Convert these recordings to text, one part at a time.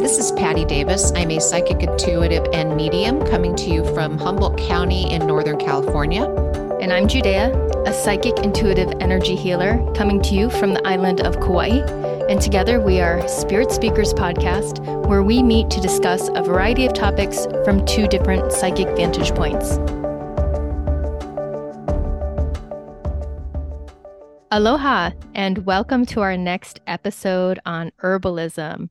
this is Patty Davis. I'm a psychic intuitive and medium coming to you from Humboldt County in Northern California. And I'm Judea, a psychic intuitive energy healer coming to you from the island of Kauai. And together we are Spirit Speakers Podcast, where we meet to discuss a variety of topics from two different psychic vantage points. Aloha, and welcome to our next episode on herbalism.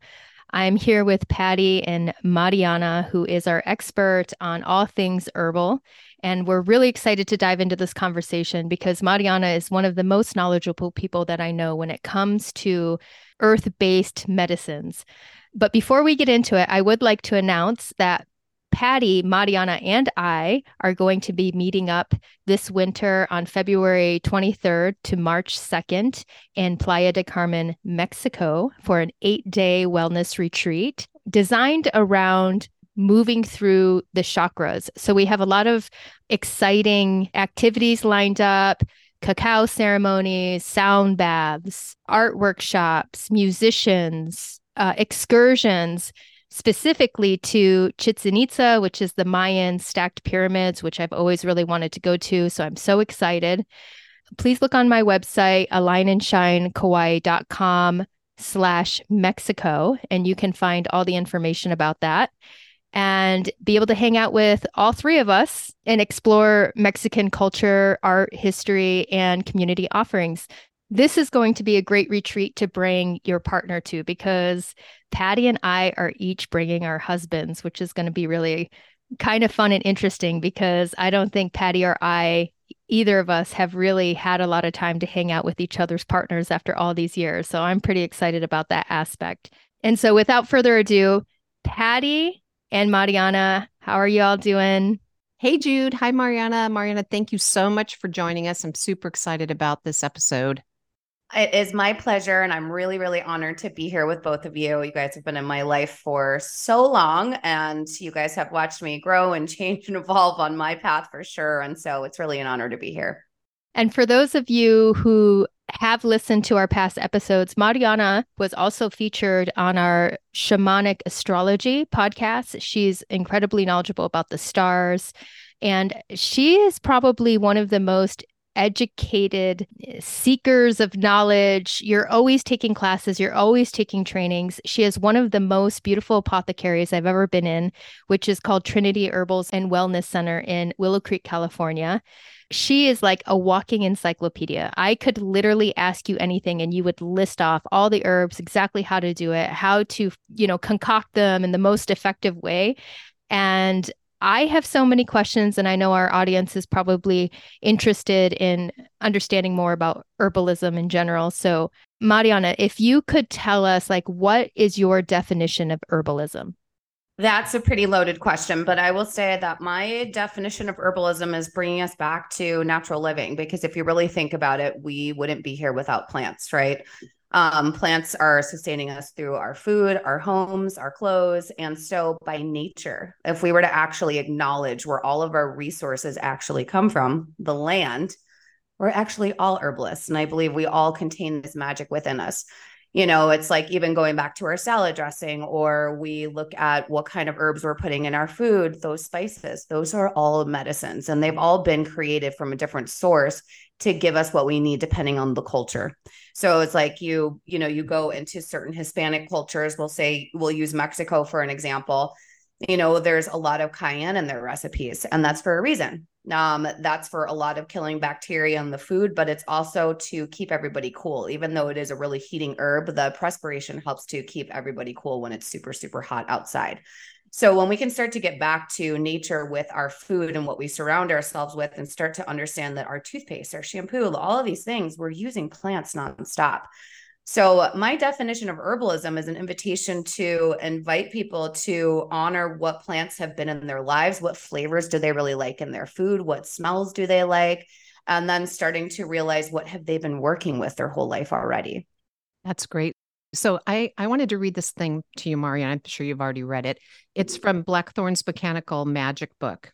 I'm here with Patty and Marianna, who is our expert on all things herbal. And we're really excited to dive into this conversation because Marianna is one of the most knowledgeable people that I know when it comes to earth based medicines. But before we get into it, I would like to announce that Patty, Marianna, and I are going to be meeting up this winter on February 23rd to March 2nd in Playa del Carmen, Mexico, for an eight day wellness retreat designed around moving through the chakras. So we have a lot of exciting activities lined up cacao ceremonies, sound baths, art workshops, musicians, uh, excursions specifically to Chichen Itza, which is the Mayan stacked pyramids, which I've always really wanted to go to. So I'm so excited. Please look on my website, alignandshinekauai.com slash Mexico, and you can find all the information about that and be able to hang out with all three of us and explore Mexican culture, art, history, and community offerings this is going to be a great retreat to bring your partner to because Patty and I are each bringing our husbands, which is going to be really kind of fun and interesting because I don't think Patty or I, either of us, have really had a lot of time to hang out with each other's partners after all these years. So I'm pretty excited about that aspect. And so without further ado, Patty and Marianna, how are you all doing? Hey, Jude. Hi, Marianna. Marianna, thank you so much for joining us. I'm super excited about this episode. It is my pleasure. And I'm really, really honored to be here with both of you. You guys have been in my life for so long, and you guys have watched me grow and change and evolve on my path for sure. And so it's really an honor to be here. And for those of you who have listened to our past episodes, Marianna was also featured on our shamanic astrology podcast. She's incredibly knowledgeable about the stars. And she is probably one of the most educated seekers of knowledge. You're always taking classes, you're always taking trainings. She has one of the most beautiful apothecaries I've ever been in, which is called Trinity Herbals and Wellness Center in Willow Creek, California. She is like a walking encyclopedia. I could literally ask you anything and you would list off all the herbs, exactly how to do it, how to, you know, concoct them in the most effective way. And I have so many questions, and I know our audience is probably interested in understanding more about herbalism in general. So, Marianna, if you could tell us, like, what is your definition of herbalism? That's a pretty loaded question, but I will say that my definition of herbalism is bringing us back to natural living because if you really think about it, we wouldn't be here without plants, right? Um, plants are sustaining us through our food, our homes, our clothes. And so, by nature, if we were to actually acknowledge where all of our resources actually come from, the land, we're actually all herbalists. And I believe we all contain this magic within us. You know, it's like even going back to our salad dressing, or we look at what kind of herbs we're putting in our food, those spices, those are all medicines and they've all been created from a different source to give us what we need depending on the culture. So it's like you, you know, you go into certain Hispanic cultures, we'll say we'll use Mexico for an example. You know, there's a lot of cayenne in their recipes, and that's for a reason. Um, that's for a lot of killing bacteria in the food, but it's also to keep everybody cool. Even though it is a really heating herb, the perspiration helps to keep everybody cool when it's super, super hot outside. So when we can start to get back to nature with our food and what we surround ourselves with and start to understand that our toothpaste, our shampoo, all of these things, we're using plants nonstop. So my definition of herbalism is an invitation to invite people to honor what plants have been in their lives, what flavors do they really like in their food, what smells do they like, and then starting to realize what have they been working with their whole life already. That's great. So I I wanted to read this thing to you, Maria. I'm sure you've already read it. It's from Blackthorn's Botanical Magic Book.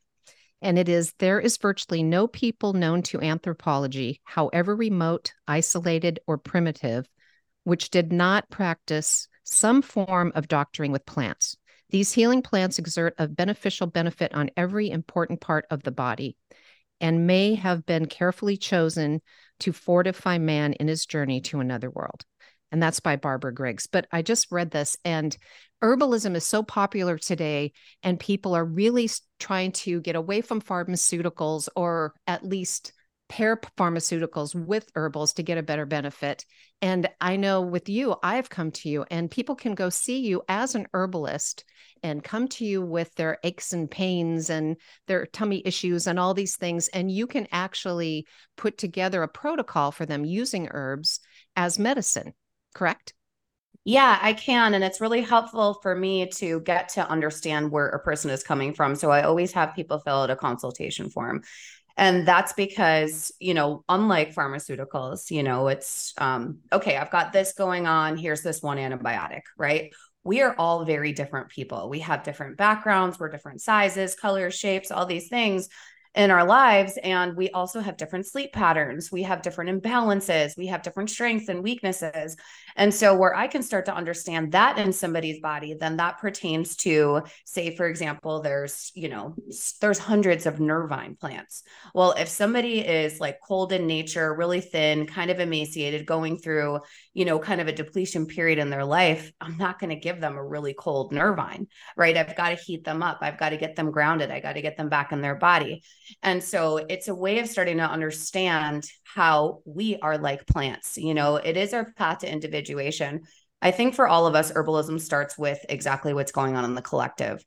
And it is there is virtually no people known to anthropology, however remote, isolated, or primitive, which did not practice some form of doctoring with plants. These healing plants exert a beneficial benefit on every important part of the body and may have been carefully chosen to fortify man in his journey to another world. And that's by Barbara Griggs. But I just read this, and herbalism is so popular today, and people are really trying to get away from pharmaceuticals or at least pair pharmaceuticals with herbals to get a better benefit. And I know with you, I've come to you, and people can go see you as an herbalist and come to you with their aches and pains and their tummy issues and all these things. And you can actually put together a protocol for them using herbs as medicine, correct? Yeah, I can. And it's really helpful for me to get to understand where a person is coming from. So I always have people fill out a consultation form. And that's because, you know, unlike pharmaceuticals, you know, it's um, okay, I've got this going on. Here's this one antibiotic, right? We are all very different people. We have different backgrounds, we're different sizes, colors, shapes, all these things in our lives. And we also have different sleep patterns. We have different imbalances. We have different strengths and weaknesses. And so, where I can start to understand that in somebody's body, then that pertains to, say, for example, there's, you know, there's hundreds of nervine plants. Well, if somebody is like cold in nature, really thin, kind of emaciated, going through, you know, kind of a depletion period in their life, I'm not going to give them a really cold nervine, right? I've got to heat them up. I've got to get them grounded. I got to get them back in their body. And so it's a way of starting to understand how we are like plants. You know, it is our path to individuation. I think for all of us, herbalism starts with exactly what's going on in the collective.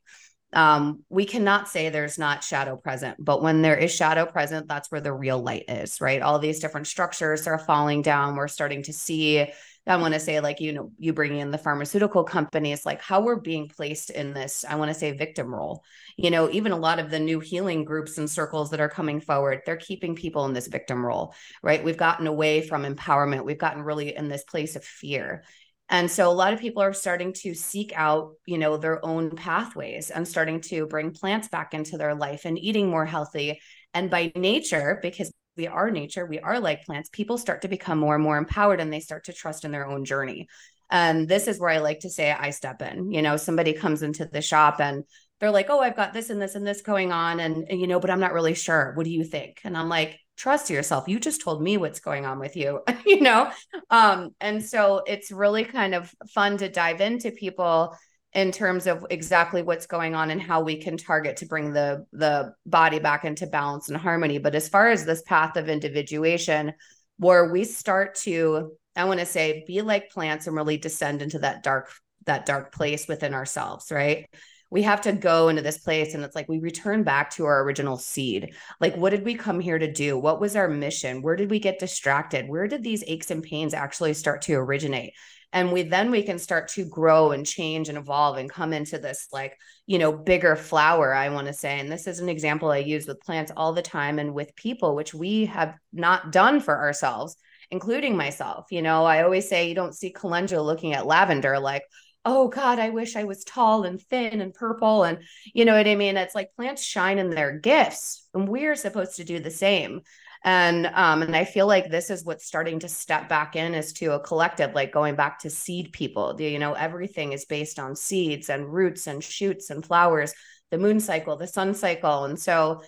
Um, we cannot say there's not shadow present, but when there is shadow present, that's where the real light is, right? All these different structures are falling down. We're starting to see I want to say, like, you know, you bring in the pharmaceutical companies, like how we're being placed in this, I want to say victim role. You know, even a lot of the new healing groups and circles that are coming forward, they're keeping people in this victim role, right? We've gotten away from empowerment. We've gotten really in this place of fear. And so a lot of people are starting to seek out, you know, their own pathways and starting to bring plants back into their life and eating more healthy. And by nature, because we are nature, we are like plants, people start to become more and more empowered and they start to trust in their own journey. And this is where I like to say I step in. You know, somebody comes into the shop and they're like, "Oh, I've got this and this and this going on and, and you know, but I'm not really sure. What do you think?" And I'm like, "Trust yourself. You just told me what's going on with you." you know? Um and so it's really kind of fun to dive into people in terms of exactly what's going on and how we can target to bring the the body back into balance and harmony. But as far as this path of individuation where we start to i want to say be like plants and really descend into that dark that dark place within ourselves right? We have to go into this place and it's like we return back to our original seed. Like what did we come here to do? What was our mission? Where did we get distracted? Where did these aches and pains actually start to originate and we then we can start to grow and change and evolve and come into this like you know bigger flower i want to say. And this is an example i use with plants all the time and with people which we have not done for ourselves including myself. You know i always say you don't see calendula looking at lavender like oh god i wish i was tall and thin and purple and you know what i mean? It's like plants shine in their gifts and we're supposed to do the same and um and i feel like this is what's starting to step back in as to a collective like going back to seed people. You know everything is based on seeds and roots and shoots and flowers the moon cycle the sun cycle. And so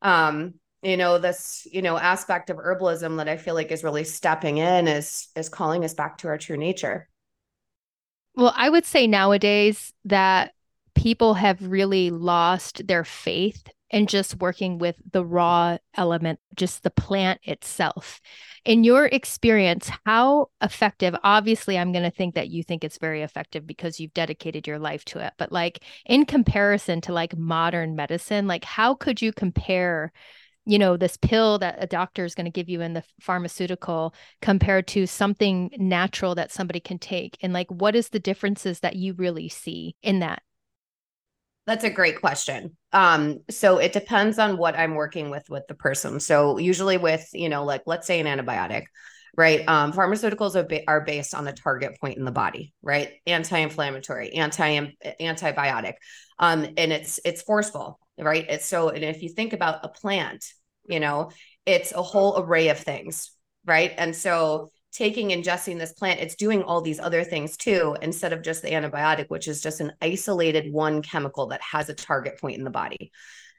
um you know this you know aspect of herbalism that i feel like is really stepping in is is calling us back to our true nature. Well i would say nowadays that people have really lost their faith and just working with the raw element, just the plant itself. In your experience, how effective? Obviously, I'm going to think that you think it's very effective because you've dedicated your life to it. But like in comparison to like modern medicine, like how could you compare? you know this pill that a doctor is going to give you in the pharmaceutical compared to something natural that somebody can take and like what is the differences that you really see in that that's a great question. Um, so it depends on what I'm working with with the person. So usually with, you know, like let's say an antibiotic, right? Um, pharmaceuticals are, ba- are based on a target point in the body, right? Anti-inflammatory, anti antibiotic, um, and it's it's forceful, right? It's so, and if you think about a plant, you know, it's a whole array of things, right? And so taking ingesting this plant it's doing all these other things too instead of just the antibiotic which is just an isolated one chemical that has a target point in the body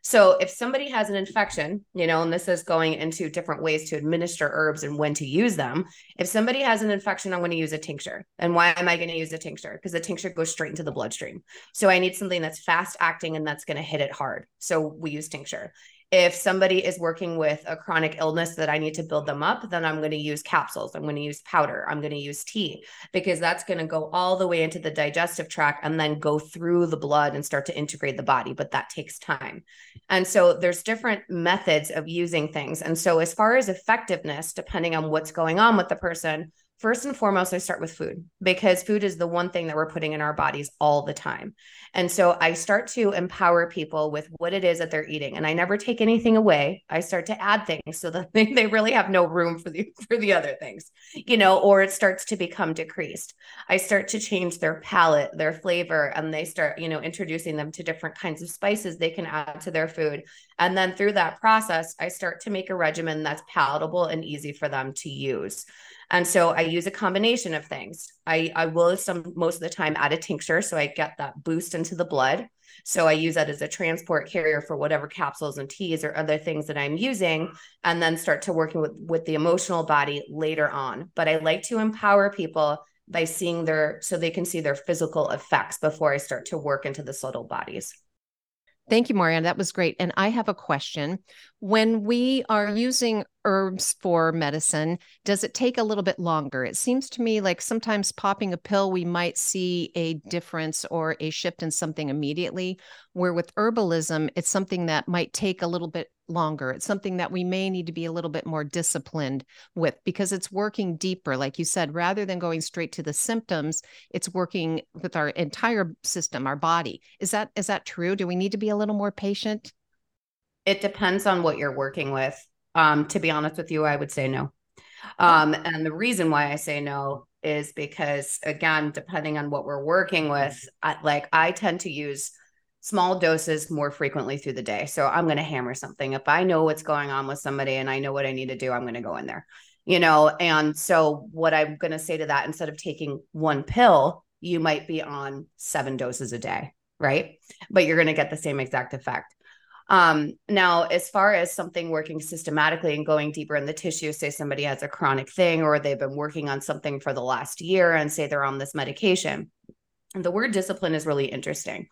so if somebody has an infection, you know, and this is going into different ways to administer herbs and when to use them. If somebody has an infection, I'm going to use a tincture. And why am I going to use a tincture? Because the tincture goes straight into the bloodstream. So I need something that's fast acting and that's going to hit it hard. So we use tincture if somebody is working with a chronic illness that I need to build them up, then I'm going to use capsules. I'm going to use powder. I'm going to use tea because that's going to go all the way into the digestive tract and then go through the blood and start to integrate the body. But that takes time. And so there's different methods of using things. And so, as far as effectiveness, depending on what's going on with the person, First and foremost, I start with food because food is the one thing that we're putting in our bodies all the time. And so I start to empower people with what it is that they're eating. And I never take anything away. I start to add things so that they, really have no room for the for the other things, you know, or it starts to become decreased. I start to change their palate, their flavor, and they start, you know, introducing them to different kinds of spices they can add to their food. And then through that process, I start to make a regimen that's palatable and easy for them to use. And so I use a combination of things. I, I will some most of the time add a tincture so I get that boost into the blood. So I use that as a transport carrier for whatever capsules and teas or other things that I'm using, and then start to working with with the emotional body later on. But I like to empower people by seeing their so they can see their physical effects before I start to work into the subtle bodies. Thank you, Marianne. That was great. And I have a question. When we are using herbs for medicine, does it take a little bit longer? It seems to me like sometimes popping a pill, we might see a difference or a shift in something immediately. Where with herbalism, it's something that might take a little bit longer. It's something that we may need to be a little bit more disciplined with because it's working deeper. Like you said, rather than going straight to the symptoms, it's working with our entire system, our body. Is that is that true? Do we need to be a little more patient? It depends on what you're working with. Um, to be honest with you, I would say no. Um, and the reason why I say no is because, again, depending on what we're working with, I, like I tend to use small doses more frequently through the day. So I'm going to hammer something. If I know what's going on with somebody and I know what I need to do, I'm going to go in there, you know? And so, what I'm going to say to that, instead of taking one pill, you might be on seven doses a day, right? But you're going to get the same exact effect. Um, now, as far as something working systematically and going deeper in the tissue, say somebody has a chronic thing or they've been working on something for the last year and say they're on this medication, the word discipline is really interesting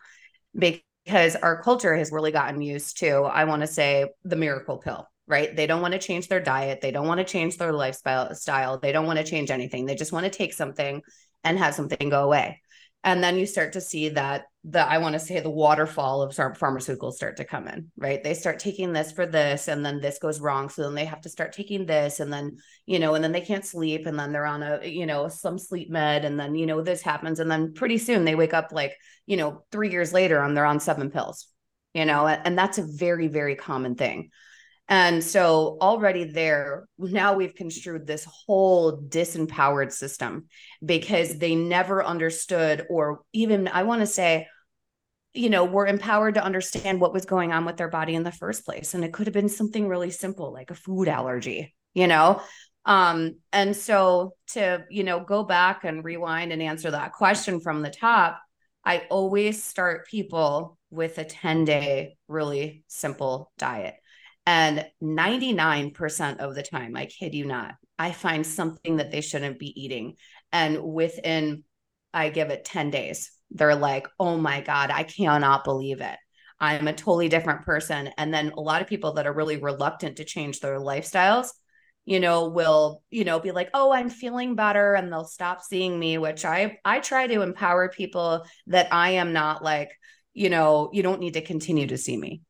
because our culture has really gotten used to, I want to say, the miracle pill. Right. They don't want to change their diet. They don't want to change their lifestyle style. They don't want to change anything. They just want to take something and have something go away and then you start to see that the i want to say the waterfall of pharmaceuticals start to come in right? They start taking this for this and then this goes wrong so then they have to start taking this and then you know and then they can't sleep and then they're on a you know some sleep med and then you know this happens and then pretty soon they wake up like you know 3 years later and they're on seven pills you know and that's a very very common thing and so already there, now we've construed this whole disempowered system because they never understood, or even I want to say, you know, were empowered to understand what was going on with their body in the first place. And it could have been something really simple like a food allergy, you know? Um, and so to, you know, go back and rewind and answer that question from the top, I always start people with a 10 day, really simple diet. And 99% of the time, I kid you not, I find something that they shouldn't be eating. And within, I give it 10 days, they're like, oh my God, I cannot believe it. I'm a totally different person. And then a lot of people that are really reluctant to change their lifestyles, you know, will, you know, be like, oh, I'm feeling better. And they'll stop seeing me, which I, I try to empower people that I am not like, you know, you don't need to continue to see me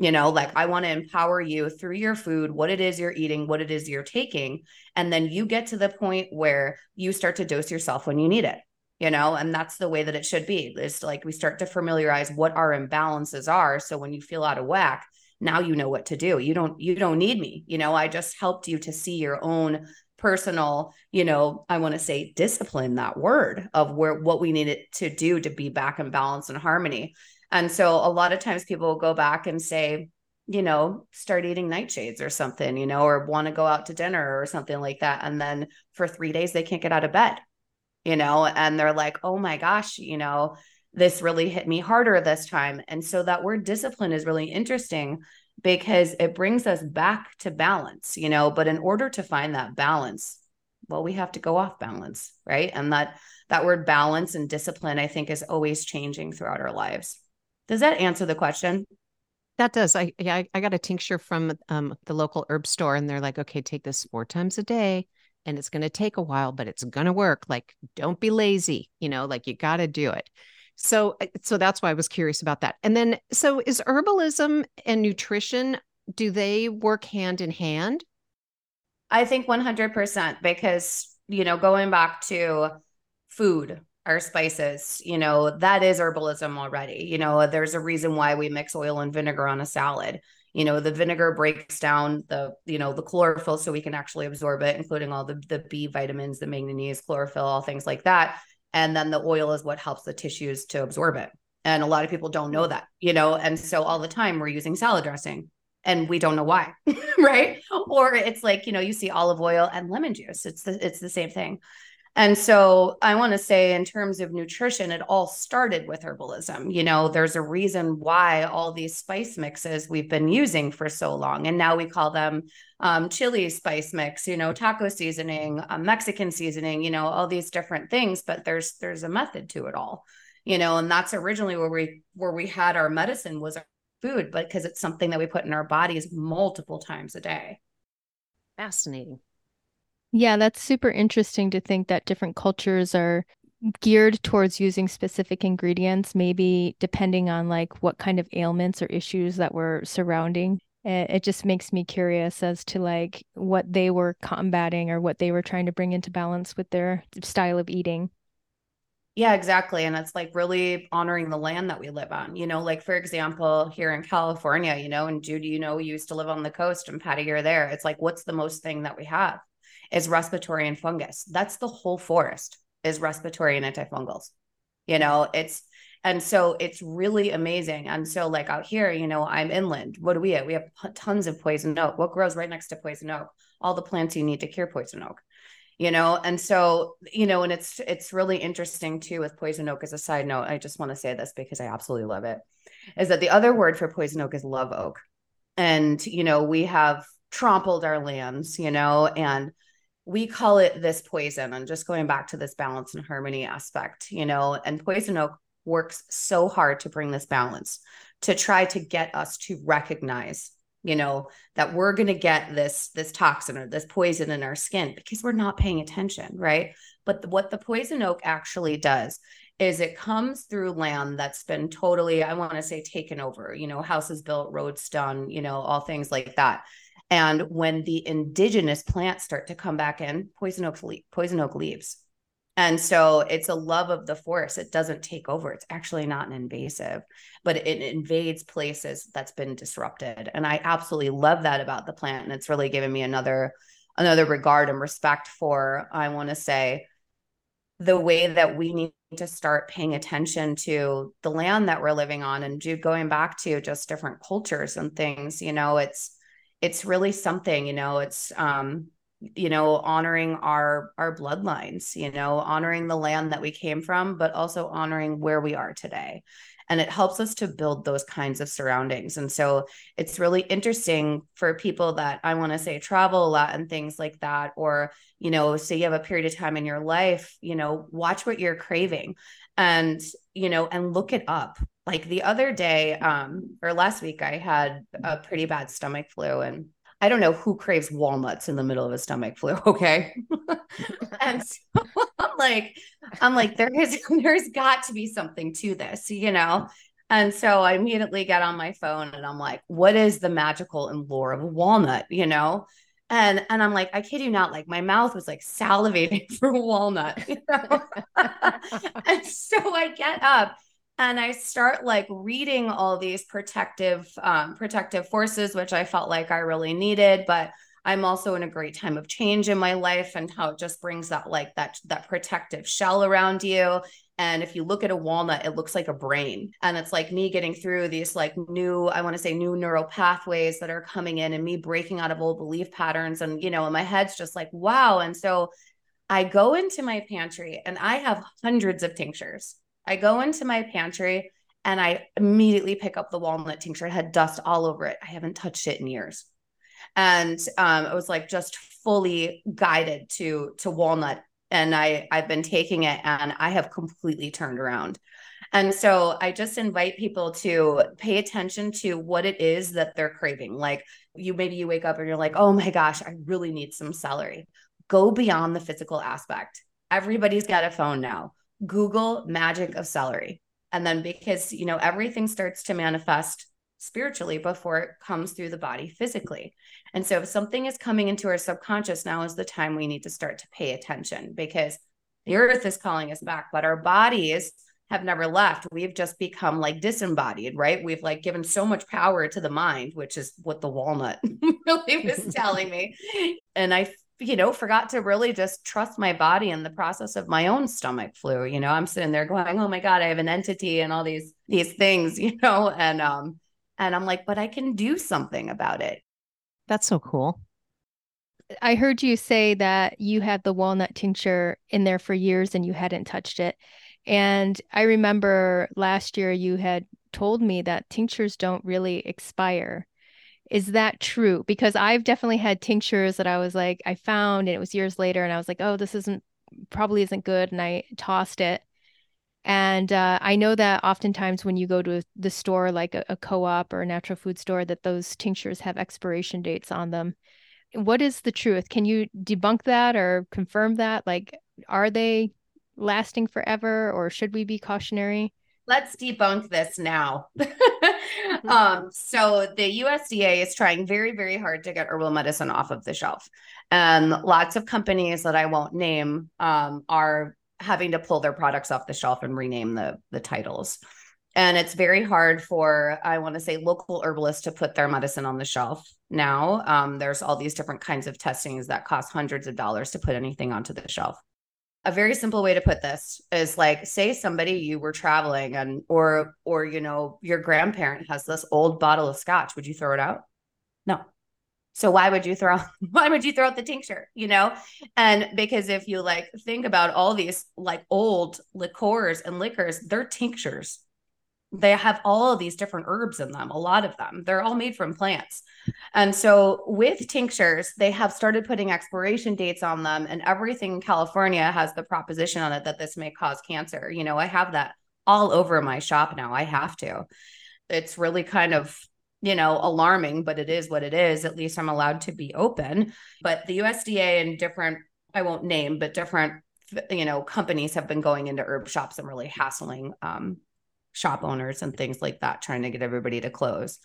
you know like i want to empower you through your food what it is you're eating what it is you're taking and then you get to the point where you start to dose yourself when you need it you know and that's the way that it should be. It's like we start to familiarize what our imbalances are so when you feel out of whack now you know what to do. You don't you don't need me you know i just helped you to see your own personal you know i want to say discipline that word of where what we needed to do to be back in balance and harmony and so a lot of times people will go back and say, you know, start eating nightshades or something, you know, or want to go out to dinner or something like that. And then for three days, they can't get out of bed, you know, and they're like, oh my gosh, you know, this really hit me harder this time. And so that word discipline is really interesting because it brings us back to balance, you know, but in order to find that balance, well, we have to go off balance, right? And that that word balance and discipline, I think, is always changing throughout our lives. Does that answer the question? That does. I yeah, I got a tincture from um, the local herb store, and they're like, okay, take this four times a day, and it's going to take a while, but it's going to work. Like, don't be lazy. You know, like you got to do it. So, uh, so that's why I was curious about that. And then, so is herbalism and nutrition do they work hand in hand? I think 100% because, you know, going back to food, our spices, you know, that is herbalism already. You know, there's a reason why we mix oil and vinegar on a salad. You know, the vinegar breaks down the, you know, the chlorophyll so we can actually absorb it, including all the the B vitamins, the manganese, chlorophyll, all things like that. And then the oil is what helps the tissues to absorb it. And a lot of people don't know that you know and so all the time we're using salad dressing and we don't know why right? Or it's like you know you see olive oil and lemon juice. It's the it's the same thing and so I want to say, in terms of nutrition, it all started with herbalism. You know, there's a reason why all these spice mixes we've been using for so long. And now we call them um, chili spice mix, you know, taco seasoning, uh, Mexican seasoning, you know, all these different things. But there's there's a method to it all, you know, and that's originally where we where we had our medicine was our food, but because it's something that we put in our bodies multiple times a day. Fascinating. Yeah, that's super interesting to think that different cultures are geared towards using specific ingredients, maybe depending on like what kind of ailments or issues that were surrounding. It just makes me curious as to like what they were combating or what they were trying to bring into balance with their style of eating. Yeah, exactly. And it's like really honoring the land that we live on. You know, like for example, here in California, you know, and Judy, you know, we used to live on the coast and Patty, you're there. It's like, what's the most thing that we have? Is respiratory and fungus. That's the whole forest is respiratory and antifungals. You know, it's and so it's really amazing. And so, like out here, you know, I'm inland. What do we have? We have tons of poison oak. What grows right next to poison oak? All the plants you need to cure poison oak. You know, and so you know, and it's it's really interesting too with poison oak. As a side note, I just want to say this because I absolutely love it. Is that the other word for poison oak is love oak, and you know, we have trampled our lands, you know, and we call it this poison and just going back to this balance and harmony aspect you know and poison oak works so hard to bring this balance to try to get us to recognize you know that we're going to get this this toxin or this poison in our skin because we're not paying attention right? But the, what the poison oak actually does is it comes through land that's been totally i want to say taken over you know houses built roads done you know all things like that and when the indigenous plants start to come back in, poison oak le- poison oak leaves. And so it's a love of the forest. It doesn't take over. It's actually not an invasive, but it invades places that's been disrupted. And I absolutely love that about the plant. And it's really given me another another regard and respect for, I want to say, the way that we need to start paying attention to the land that we're living on and going back to just different cultures and things, you know, it's it's really something you know it's um you know honoring our our bloodlines you know honoring the land that we came from but also honoring where we are today. And it helps us to build those kinds of surroundings. And so it's really interesting for people that i want to say travel a lot and things like that or you know say you have a period of time in your life you know watch what you're craving. And you know and look it up. Like the other day um or last week i had a pretty bad stomach flu and i don't know who craves walnuts in the middle of a stomach flu okay? And so i'm like i'm like there is there's got to be something to this you know? And so i immediately get on my phone and i'm like what is the magical and lore of a walnut? you know and and i'm like i kid you not like my mouth was like salivating for walnut you know? and so i get up and I start like reading all these protective um, protective forces, which I felt like I really needed. But I'm also in a great time of change in my life and how it just brings that like that that protective shell around you. And if you look at a walnut, it looks like a brain. And it's like me getting through these like new, I want to say new neural pathways that are coming in and me breaking out of old belief patterns. And, you know, and my head's just like, wow. And so I go into my pantry and I have hundreds of tinctures. I go into my pantry and I immediately pick up the walnut tincture. It had dust all over it. I haven't touched it in years and um, it was like just fully guided to to walnut and i i've been taking it and i have completely turned around. And so i just invite people to pay attention to what it is that they're craving. Like you maybe you wake up and you're like oh my gosh i really need some celery. Go beyond the physical aspect. Everybody's got a phone now. Google magic of celery. And then because you know everything starts to manifest spiritually before it comes through the body physically. And so if something is coming into our subconscious, now is the time we need to start to pay attention because the earth is calling us back, but our bodies have never left. We've just become like disembodied, right? We've like given so much power to the mind, which is what the walnut really was telling me. And I you know, forgot to really just trust my body in the process of my own stomach flu. You know, I'm sitting there going, "Oh my god, I have an entity and all these these things," you know, and um and I'm like, but I can do something about it. That's so cool. I heard you say that you had the walnut tincture in there for years and you hadn't touched it. And I remember last year you had told me that tinctures don't really expire. Is that true? Because I've definitely had tinctures that I was like, I found and it was years later and I was like, oh, this isn't probably isn't good. And I tossed it. And uh, I know that oftentimes when you go to the store, like a, a co op or a natural food store, that those tinctures have expiration dates on them. What is the truth? Can you debunk that or confirm that? Like, are they lasting forever or should we be cautionary? Let's debunk this now. um, so the USDA is trying very, very hard to get herbal medicine off of the shelf. And lots of companies that I won't name um, are having to pull their products off the shelf and rename the the titles. And it's very hard for i want to say local herbalists to put their medicine on the shelf now. Um, there's all these different kinds of testings that cost hundreds of dollars to put anything onto the shelf. A very simple way to put this is like say somebody you were traveling and or or you know your grandparent has this old bottle of scotch. Would you throw it out? No so why would you throw why would you throw out the tincture, you know? And because if you like think about all these like old liqueurs and liquors, they're tinctures. They have all these different herbs in them, a lot of them. They're all made from plants. And so with tinctures, they have started putting expiration dates on them and everything in California has the proposition on it that this may cause cancer. You know, I have that all over my shop now. I have to. It's really kind of you know, alarming, but it is what it is. At least I'm allowed to be open. But the USDA and different, I won't name, but different, you know, companies have been going into herb shops and really hassling um, shop owners and things like that, trying to get everybody to close.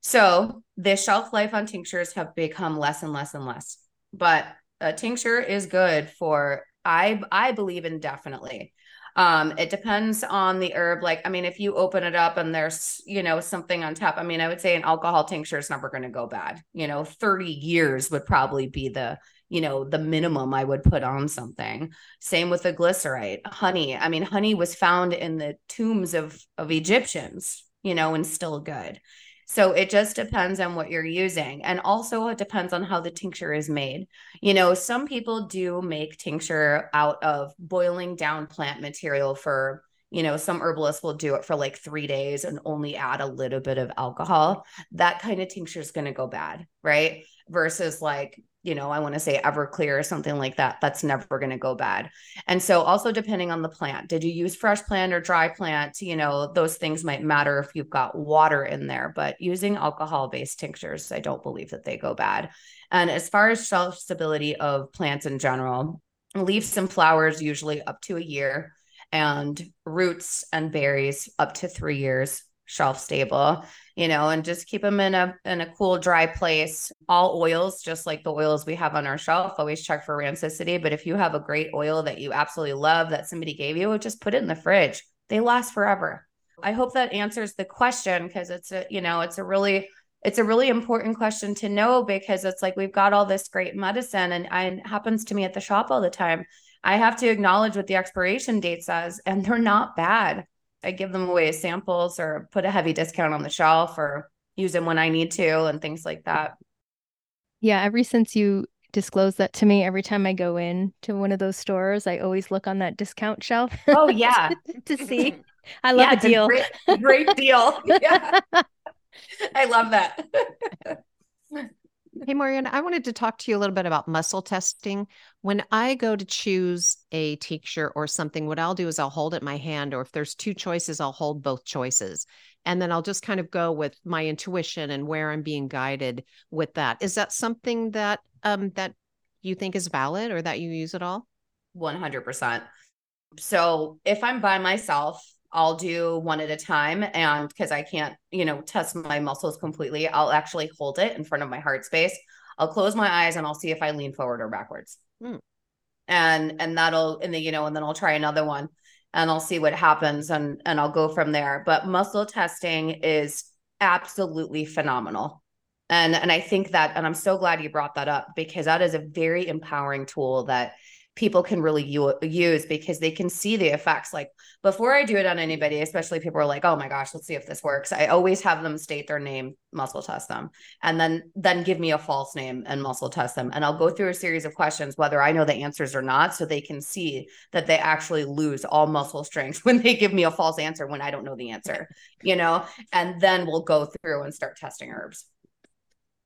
So the shelf life on tinctures have become less and less and less. But a tincture is good for I I believe indefinitely. Um, it depends on the herb. Like, I mean, if you open it up and there's, you know, something on top, I mean, I would say an alcohol tincture is never going to go bad. You know, 30 years would probably be the, you know, the minimum I would put on something. Same with the glycerite, honey. I mean, honey was found in the tombs of of Egyptians, you know, and still good. So it just depends on what you're using. And also it depends on how the tincture is made. You know, some people do make tincture out of boiling down plant material for, you know, some herbalists will do it for like three days and only add a little bit of alcohol. That kind of tincture is going to go bad, right? Versus like you know, I want to say Everclear or something like that, that's never going to go bad. And so, also depending on the plant, did you use fresh plant or dry plant? You know, those things might matter if you've got water in there, but using alcohol based tinctures, I don't believe that they go bad. And as far as shelf stability of plants in general, leaves and flowers usually up to a year, and roots and berries up to three years shelf stable you know and just keep them in a in a cool dry place all oils just like the oils we have on our shelf always check for rancidity but if you have a great oil that you absolutely love that somebody gave you just put it in the fridge they last forever i hope that answers the question because it's a you know it's a really it's a really important question to know because it's like we've got all this great medicine and, and it happens to me at the shop all the time. I have to acknowledge what the expiration date says, and they're not bad. I give them away as samples or put a heavy discount on the shelf or use them when I need to and things like that. Yeah, ever since you disclosed that to me, every time I go in to one of those stores, I always look on that discount shelf. Oh yeah, to, to see. I love yeah, a deal. A great, great deal. Yeah. I love that. Hey, Marianne, I wanted to talk to you a little bit about muscle testing. When I go to choose a tincture or something, what I'll do is I'll hold it in my hand, or if there's two choices, I'll hold both choices. And then I'll just kind of go with my intuition and where I'm being guided with that. Is that something that um that you think is valid or that you use at all? 100%. So if I'm by myself, I'll do one at a time. And because I can't, you know, test my muscles completely, I'll actually hold it in front of my heart space. I'll close my eyes and I'll see if I lean forward or backwards. Hmm. And and that'll and then you know, and then I'll try another one and I'll see what happens and and I'll go from there. But muscle testing is absolutely phenomenal. And and I think that and I'm so glad you brought that up because that is a very empowering tool that people can really u- use because they can see the effects. Like before I do it on anybody, especially people are like, "Oh my gosh, let's see if this works." I always have them state their name, muscle test them, and then then give me a false name and muscle test them, and I'll go through a series of questions whether I know the answers or not, so they can see that they actually lose all muscle strength when they give me a false answer when I don't know the answer, you know. And then we'll go through and start testing herbs.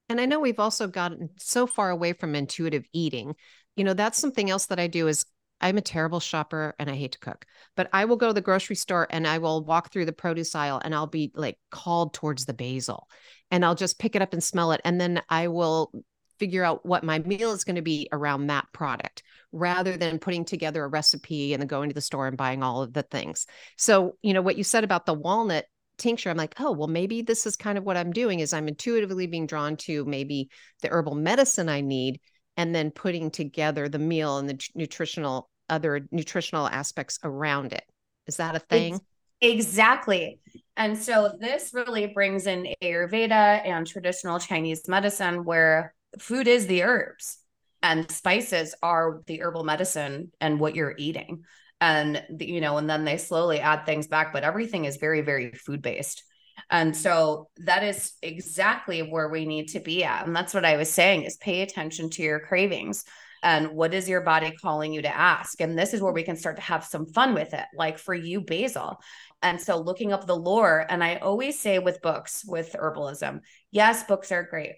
And I know we've also gotten so far away from intuitive eating you know, that's something else that I do is I'm a terrible shopper and I hate to cook, but I will go to the grocery store and I will walk through the produce aisle and I'll be like called towards the basil and I'll just pick it up and smell it. And then I will figure out what my meal is going to be around that product rather than putting together a recipe and then going to the store and buying all of the things. So, you know, what you said about the walnut tincture i'm like oh well maybe this is kind of what i'm doing is i'm intuitively being drawn to maybe the herbal medicine i need and then putting together the meal and the nutritional other nutritional aspects around it. Is that a thing? Exactly. And so this really brings in Ayurveda and traditional Chinese medicine where food is the herbs and spices are the herbal medicine and what you're eating. And you know, and then they slowly add things back, but everything is very, very food based. And so that is exactly where we need to be at. And that's what I was saying is pay attention to your cravings and what is your body calling you to ask? And this is where we can start to have some fun with it like for you basil. And so looking up the lore and i always say with books with herbalism yes books are great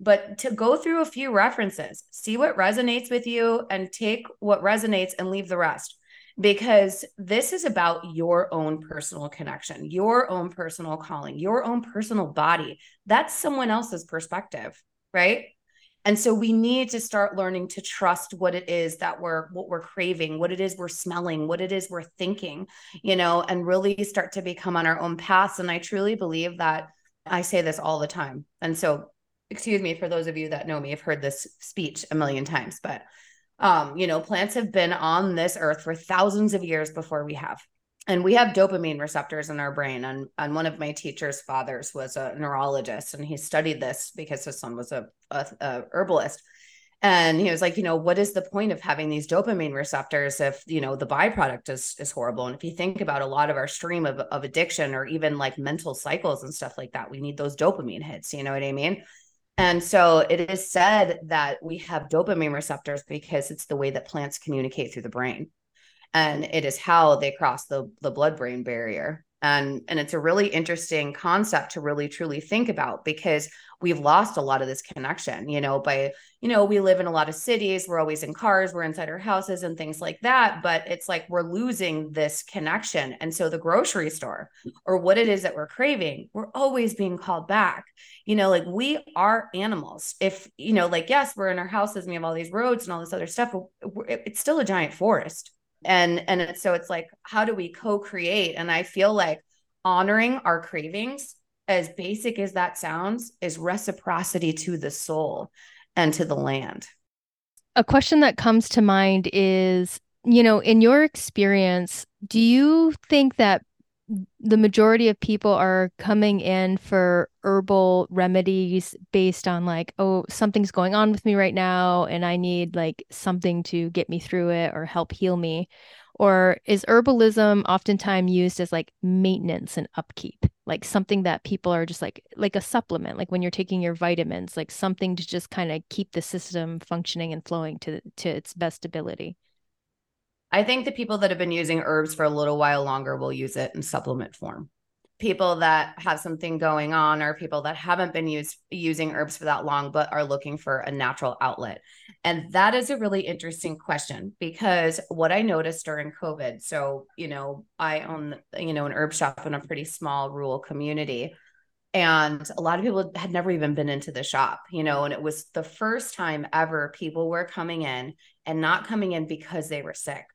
but to go through a few references see what resonates with you and take what resonates and leave the rest because this is about your own personal connection, your own personal calling, your own personal body. That's someone else's perspective, right? And so we need to start learning to trust what it is that we're what we're craving, what it is we're smelling, what it is we're thinking, you know, and really start to become on our own paths. And I truly believe that I say this all the time. And so excuse me for those of you that know me, I've heard this speech a million times, but um, you know, plants have been on this earth for thousands of years before we have. And we have dopamine receptors in our brain. And, and one of my teacher's fathers was a neurologist, and he studied this because his son was a, a, a herbalist. And he was like, you know, what is the point of having these dopamine receptors if, you know, the byproduct is is horrible? And if you think about a lot of our stream of, of addiction or even like mental cycles and stuff like that, we need those dopamine hits. You know what I mean? And so it is said that we have dopamine receptors because it's the way that plants communicate through the brain. And it is how they cross the, the blood brain barrier and and it's a really interesting concept to really truly think about because we've lost a lot of this connection you know by you know we live in a lot of cities we're always in cars we're inside our houses and things like that but it's like we're losing this connection. And so the grocery store or what it is that we're craving we're always being called back. You know like we are animals. If you know like yes we're in our houses and we have all these roads and all this other stuff it's still a giant forest and and so it's like how do we co-create? And i feel like honoring our cravings as basic as that sounds is reciprocity to the soul and to the land. A question that comes to mind is you know in your experience do you think that the majority of people are coming in for herbal remedies based on like oh something's going on with me right now and i need like something to get me through it or help heal me. Or is herbalism oftentimes used as like maintenance and upkeep like something that people are just like like a supplement like when you're taking your vitamins like something to just kind of keep the system functioning and flowing to to its best ability I think the people that have been using herbs for a little while longer will use it in supplement form. People that have something going on or people that haven't been using herbs for that long but are looking for a natural outlet. And that is a really interesting question because what I noticed during COVID, so, you know, I own, you know, an herb shop in a pretty small rural community and a lot of people had never even been into the shop you know and it was the first time ever people were coming in and not coming in because they were sick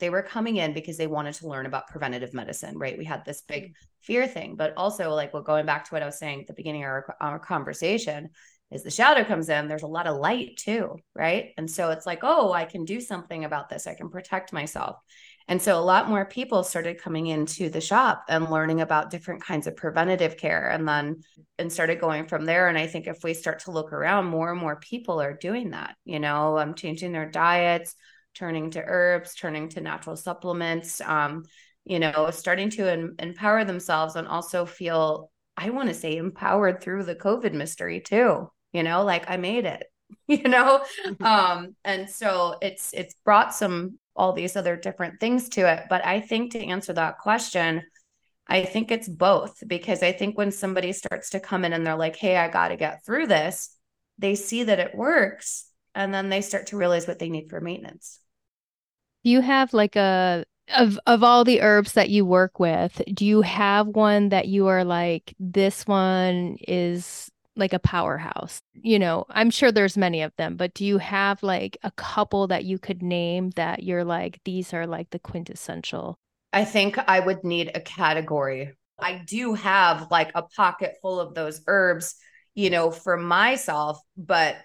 they were coming in because they wanted to learn about preventative medicine, right? We had this big mm-hmm. fear thing, but also like well, going back to what I was saying at the beginning of our, our conversation is the shadow comes in, there's a lot of light too, right? And so it's like, oh, I can do something about this. I can protect myself. And so a lot more people started coming into the shop and learning about different kinds of preventative care and then and started going from there. And I think if we start to look around, more and more people are doing that, you know, um, changing their diets, turning to herbs, turning to natural supplements, um, you know, starting to em- empower themselves and also feel, I want to say, empowered through the COVID mystery too. You know, like I made it. You know, mm-hmm. um, and so it's it's brought some all these other different things to it. But I think to answer that question, I think it's both because I think when somebody starts to come in and they're like, hey, I got to get through this, they see that it works. And then they start to realize what they need for maintenance. Do you have like a of of all the herbs that you work with, do you have one that you are like this one is like a powerhouse? You know, I'm sure there's many of them, but do you have like a couple that you could name that you're like these are like the quintessential? I think I would need a category. I do have like a pocket full of those herbs, you know, for myself, but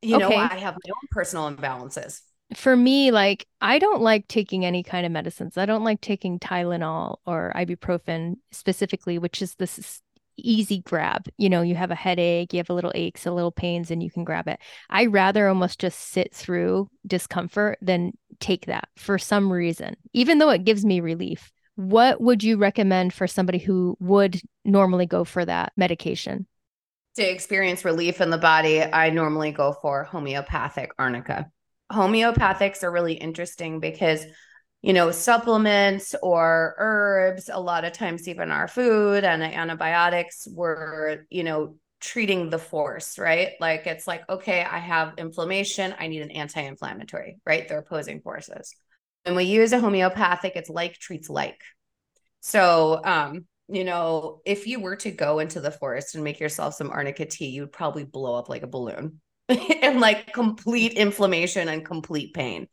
you okay. know, I have my own personal imbalances for me, like I don't like taking any kind of medicines. I don't like taking Tylenol or ibuprofen specifically, which is this easy grab. You know, you have a headache, you have a little aches, a little pains, and you can grab it. I rather almost just sit through discomfort than take that for some reason, even though it gives me relief. What would you recommend for somebody who would normally go for that medication? To experience relief in the body, I normally go for homeopathic arnica homeopathics are really interesting because you know supplements or herbs a lot of times even our food and antibiotics were you know treating the force right? Like it's like okay i have inflammation i need an anti-inflammatory right? They're opposing forces. When we use a homeopathic it's like treats like. So um you know if you were to go into the forest and make yourself some arnica tea you'd probably blow up like a balloon and like complete inflammation and complete pain.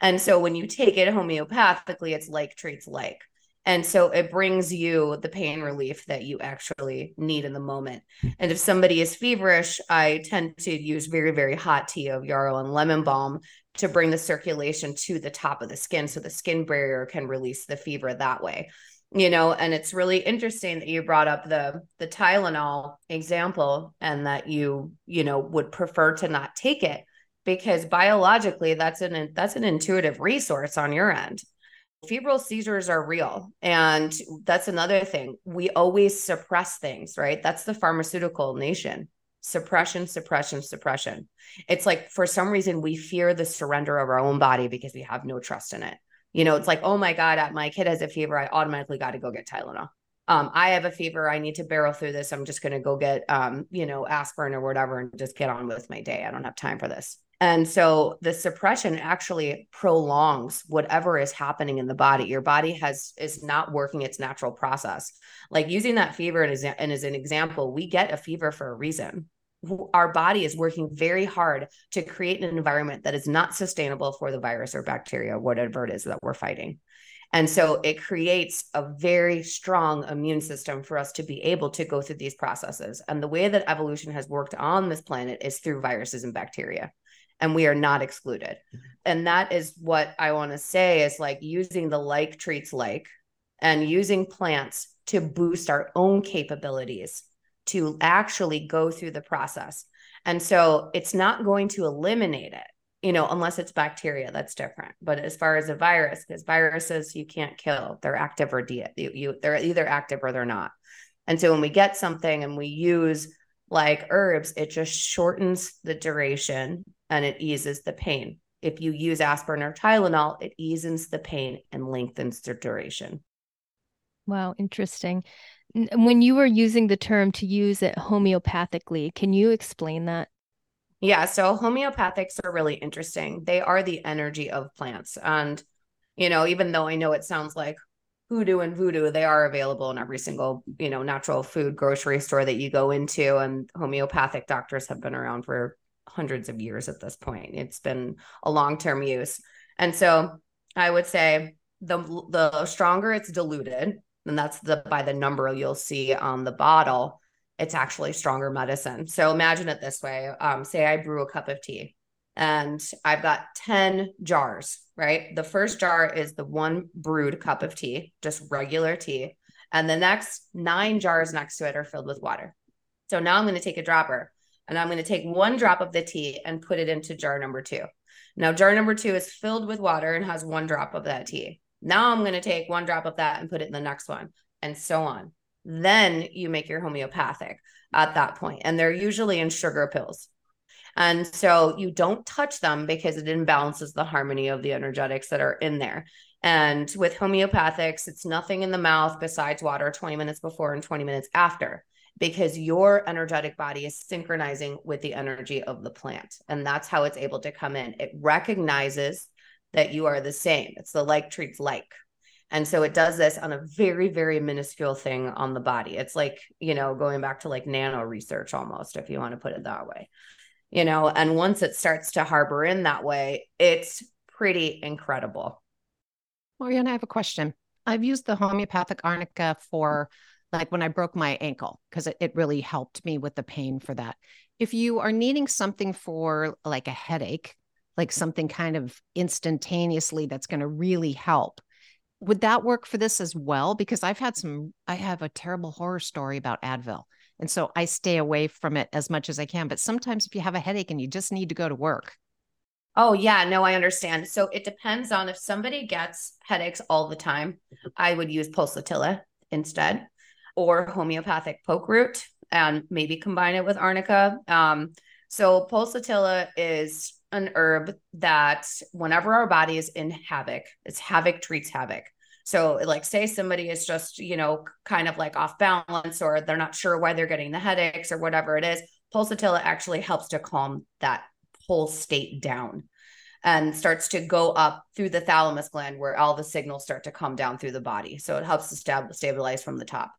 And so when you take it homeopathically, it's like treats like. And so it brings you the pain relief that you actually need in the moment. And if somebody is feverish, I tend to use very, very hot tea of yarrow and lemon balm to bring the circulation to the top of the skin so the skin barrier can release the fever that way you know and it's really interesting that you brought up the the tylenol example and that you you know would prefer to not take it because biologically that's an that's an intuitive resource on your end. Febrile seizures are real and that's another thing. We always suppress things right? That's the pharmaceutical nation. Suppression suppression suppression. It's like for some reason we fear the surrender of our own body because we have no trust in it you know, it's like, oh my God, my kid has a fever. I automatically got to go get Tylenol. Um, I have a fever. I need to barrel through this. I'm just going to go get, um, you know, aspirin or whatever and just get on with my day. I don't have time for this. And so the suppression actually prolongs whatever is happening in the body. Your body has is not working its natural process. Like using that fever as, and as an example, we get a fever for a reason our body is working very hard to create an environment that is not sustainable for the virus or bacteria, whatever it is that we're fighting. And so it creates a very strong immune system for us to be able to go through these processes. And the way that evolution has worked on this planet is through viruses and bacteria. And we are not excluded. Mm-hmm. And that is what I want to say is like using the like treats like and using plants to boost our own capabilities to actually go through the process. And so it's not going to eliminate it, you know, unless it's bacteria, that's different. But as far as a virus, because viruses you can't kill, they're active or de- you, you they're either active or they're not. And so when we get something and we use like herbs, it just shortens the duration and it eases the pain. If you use aspirin or Tylenol, it eases the pain and lengthens the duration. Wow, interesting. When you were using the term to use it homeopathically, can you explain that? Yeah, so homeopathics are really interesting. They are the energy of plants. And, you know, even though I know it sounds like hoodoo and voodoo, they are available in every single, you know, natural food grocery store that you go into. And homeopathic doctors have been around for hundreds of years at this point. It's been a long-term use. And so I would say the the stronger it's diluted, and that's the by the number you'll see on the bottle it's actually stronger medicine. So imagine it this way um, say i brew a cup of tea and i've got 10 jars right? The first jar is the one brewed cup of tea just regular tea and the next nine jars next to it are filled with water. So now i'm going to take a dropper and i'm going to take one drop of the tea and put it into jar number two. Now jar number two is filled with water and has one drop of that tea now I'm going to take one drop of that and put it in the next one, and so on. Then you make your homeopathic at that point, and they're usually in sugar pills. And so you don't touch them because it imbalances the harmony of the energetics that are in there. And with homeopathics, it's nothing in the mouth besides water 20 minutes before and 20 minutes after because your energetic body is synchronizing with the energy of the plant. And that's how it's able to come in. It recognizes that you are the same. It's the like treats like. And so it does this on a very, very minuscule thing on the body. It's like, you know, going back to like nano research almost, if you want to put it that way. You know, and once it starts to harbor in that way, it's pretty incredible. Marianna, I have a question. I've used the homeopathic arnica for like when I broke my ankle because it, it really helped me with the pain for that. If you are needing something for like a headache, like something kind of instantaneously that's going to really help. Would that work for this as well? Because I've had some, I have a terrible horror story about Advil. And so I stay away from it as much as I can. But sometimes if you have a headache and you just need to go to work. Oh, yeah. No, I understand. So it depends on if somebody gets headaches all the time, I would use pulsatilla instead or homeopathic poke root and maybe combine it with arnica. Um, so pulsatilla is an herb that whenever our body is in havoc, it's havoc treats havoc. So, like, say somebody is just, you know, kind of like off balance or they're not sure why they're getting the headaches or whatever it is, pulsatilla actually helps to calm that whole state down and starts to go up through the thalamus gland where all the signals start to come down through the body. So, it helps to stab- stabilize from the top.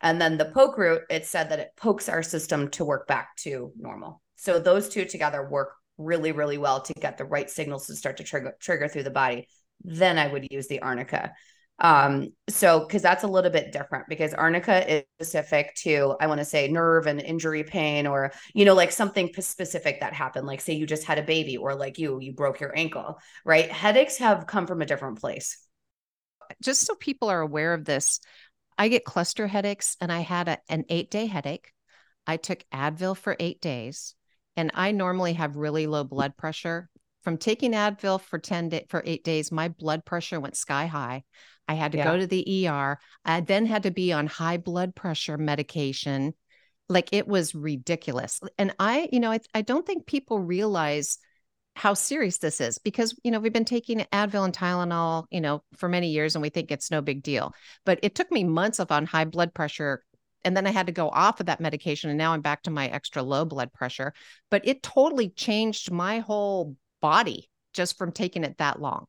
And then the poke root, it said that it pokes our system to work back to normal. So, those two together work really, really well to get the right signals to start to trigger trigger through the body, then I would use the arnica. Um, so because that's a little bit different because arnica is specific to, I want to say nerve and injury pain, or you know, like something specific that happened, like say you just had a baby, or like you, you broke your ankle, right? Headaches have come from a different place. Just so people are aware of this, I get cluster headaches and I had a, an eight day headache. I took Advil for eight days and I normally have really low blood pressure. From taking Advil for 10 day, for 8 days, my blood pressure went sky high. I had to yeah. go to the ER. I then had to be on high blood pressure medication. Like it was ridiculous. And I, you know, I, I don't think people realize how serious this is because you know we've been taking Advil and Tylenol you know for many years and we think it's no big deal but it took me months of on high blood pressure and then I had to go off of that medication and now I'm back to my extra low blood pressure. But it totally changed my whole body just from taking it that long.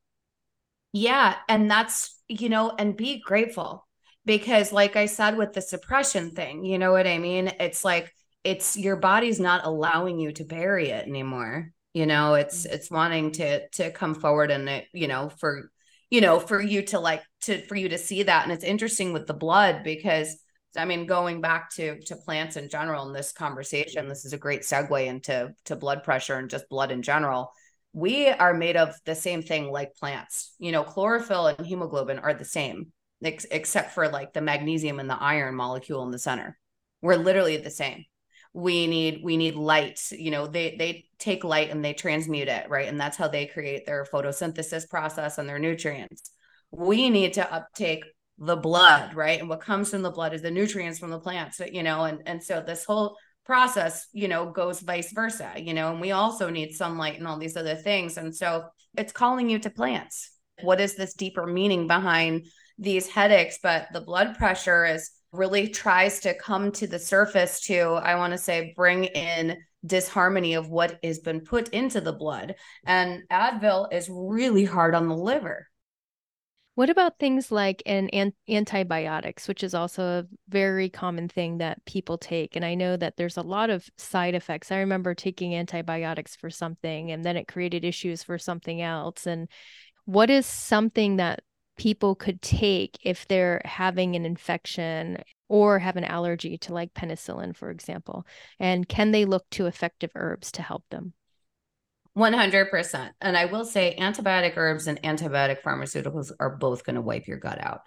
Yeah. And that's, you know, and be grateful because, like I said, with the suppression thing, you know what I mean? It's like, it's your body's not allowing you to bury it anymore. You know, it's, it's wanting to, to come forward and it, you know, for, you know, for you to like, to, for you to see that. And it's interesting with the blood because I mean, going back to to plants in general in this conversation, this is a great segue into to blood pressure and just blood in general. We are made of the same thing like plants. You know, chlorophyll and hemoglobin are the same. ex- except for like the magnesium and the iron molecule in the center. We're literally the same. We need we need light. You know, they they take light and they transmute it, right? And that's how they create their photosynthesis process and their nutrients. We need to uptake the blood, right? And what comes in the blood is the nutrients from the plants, you know, and and so this whole process, you know, goes vice versa, you know, and we also need sunlight and all these other things. And so it's calling you to plants. What is this deeper meaning behind these headaches? But the blood pressure is really tries to come to the surface to, I want to say, bring in disharmony of what has been put into the blood. And Advil is really hard on the liver. What about things like an, an antibiotics, which is also a very common thing that people take? And I know that there's a lot of side effects. I remember taking antibiotics for something and then it created issues for something else. And what is something that people could take if they're having an infection or have an allergy to like penicillin, for example? And can they look to effective herbs to help them? 100%. And I will say antibiotic herbs and antibiotic pharmaceuticals are both going to wipe your gut out.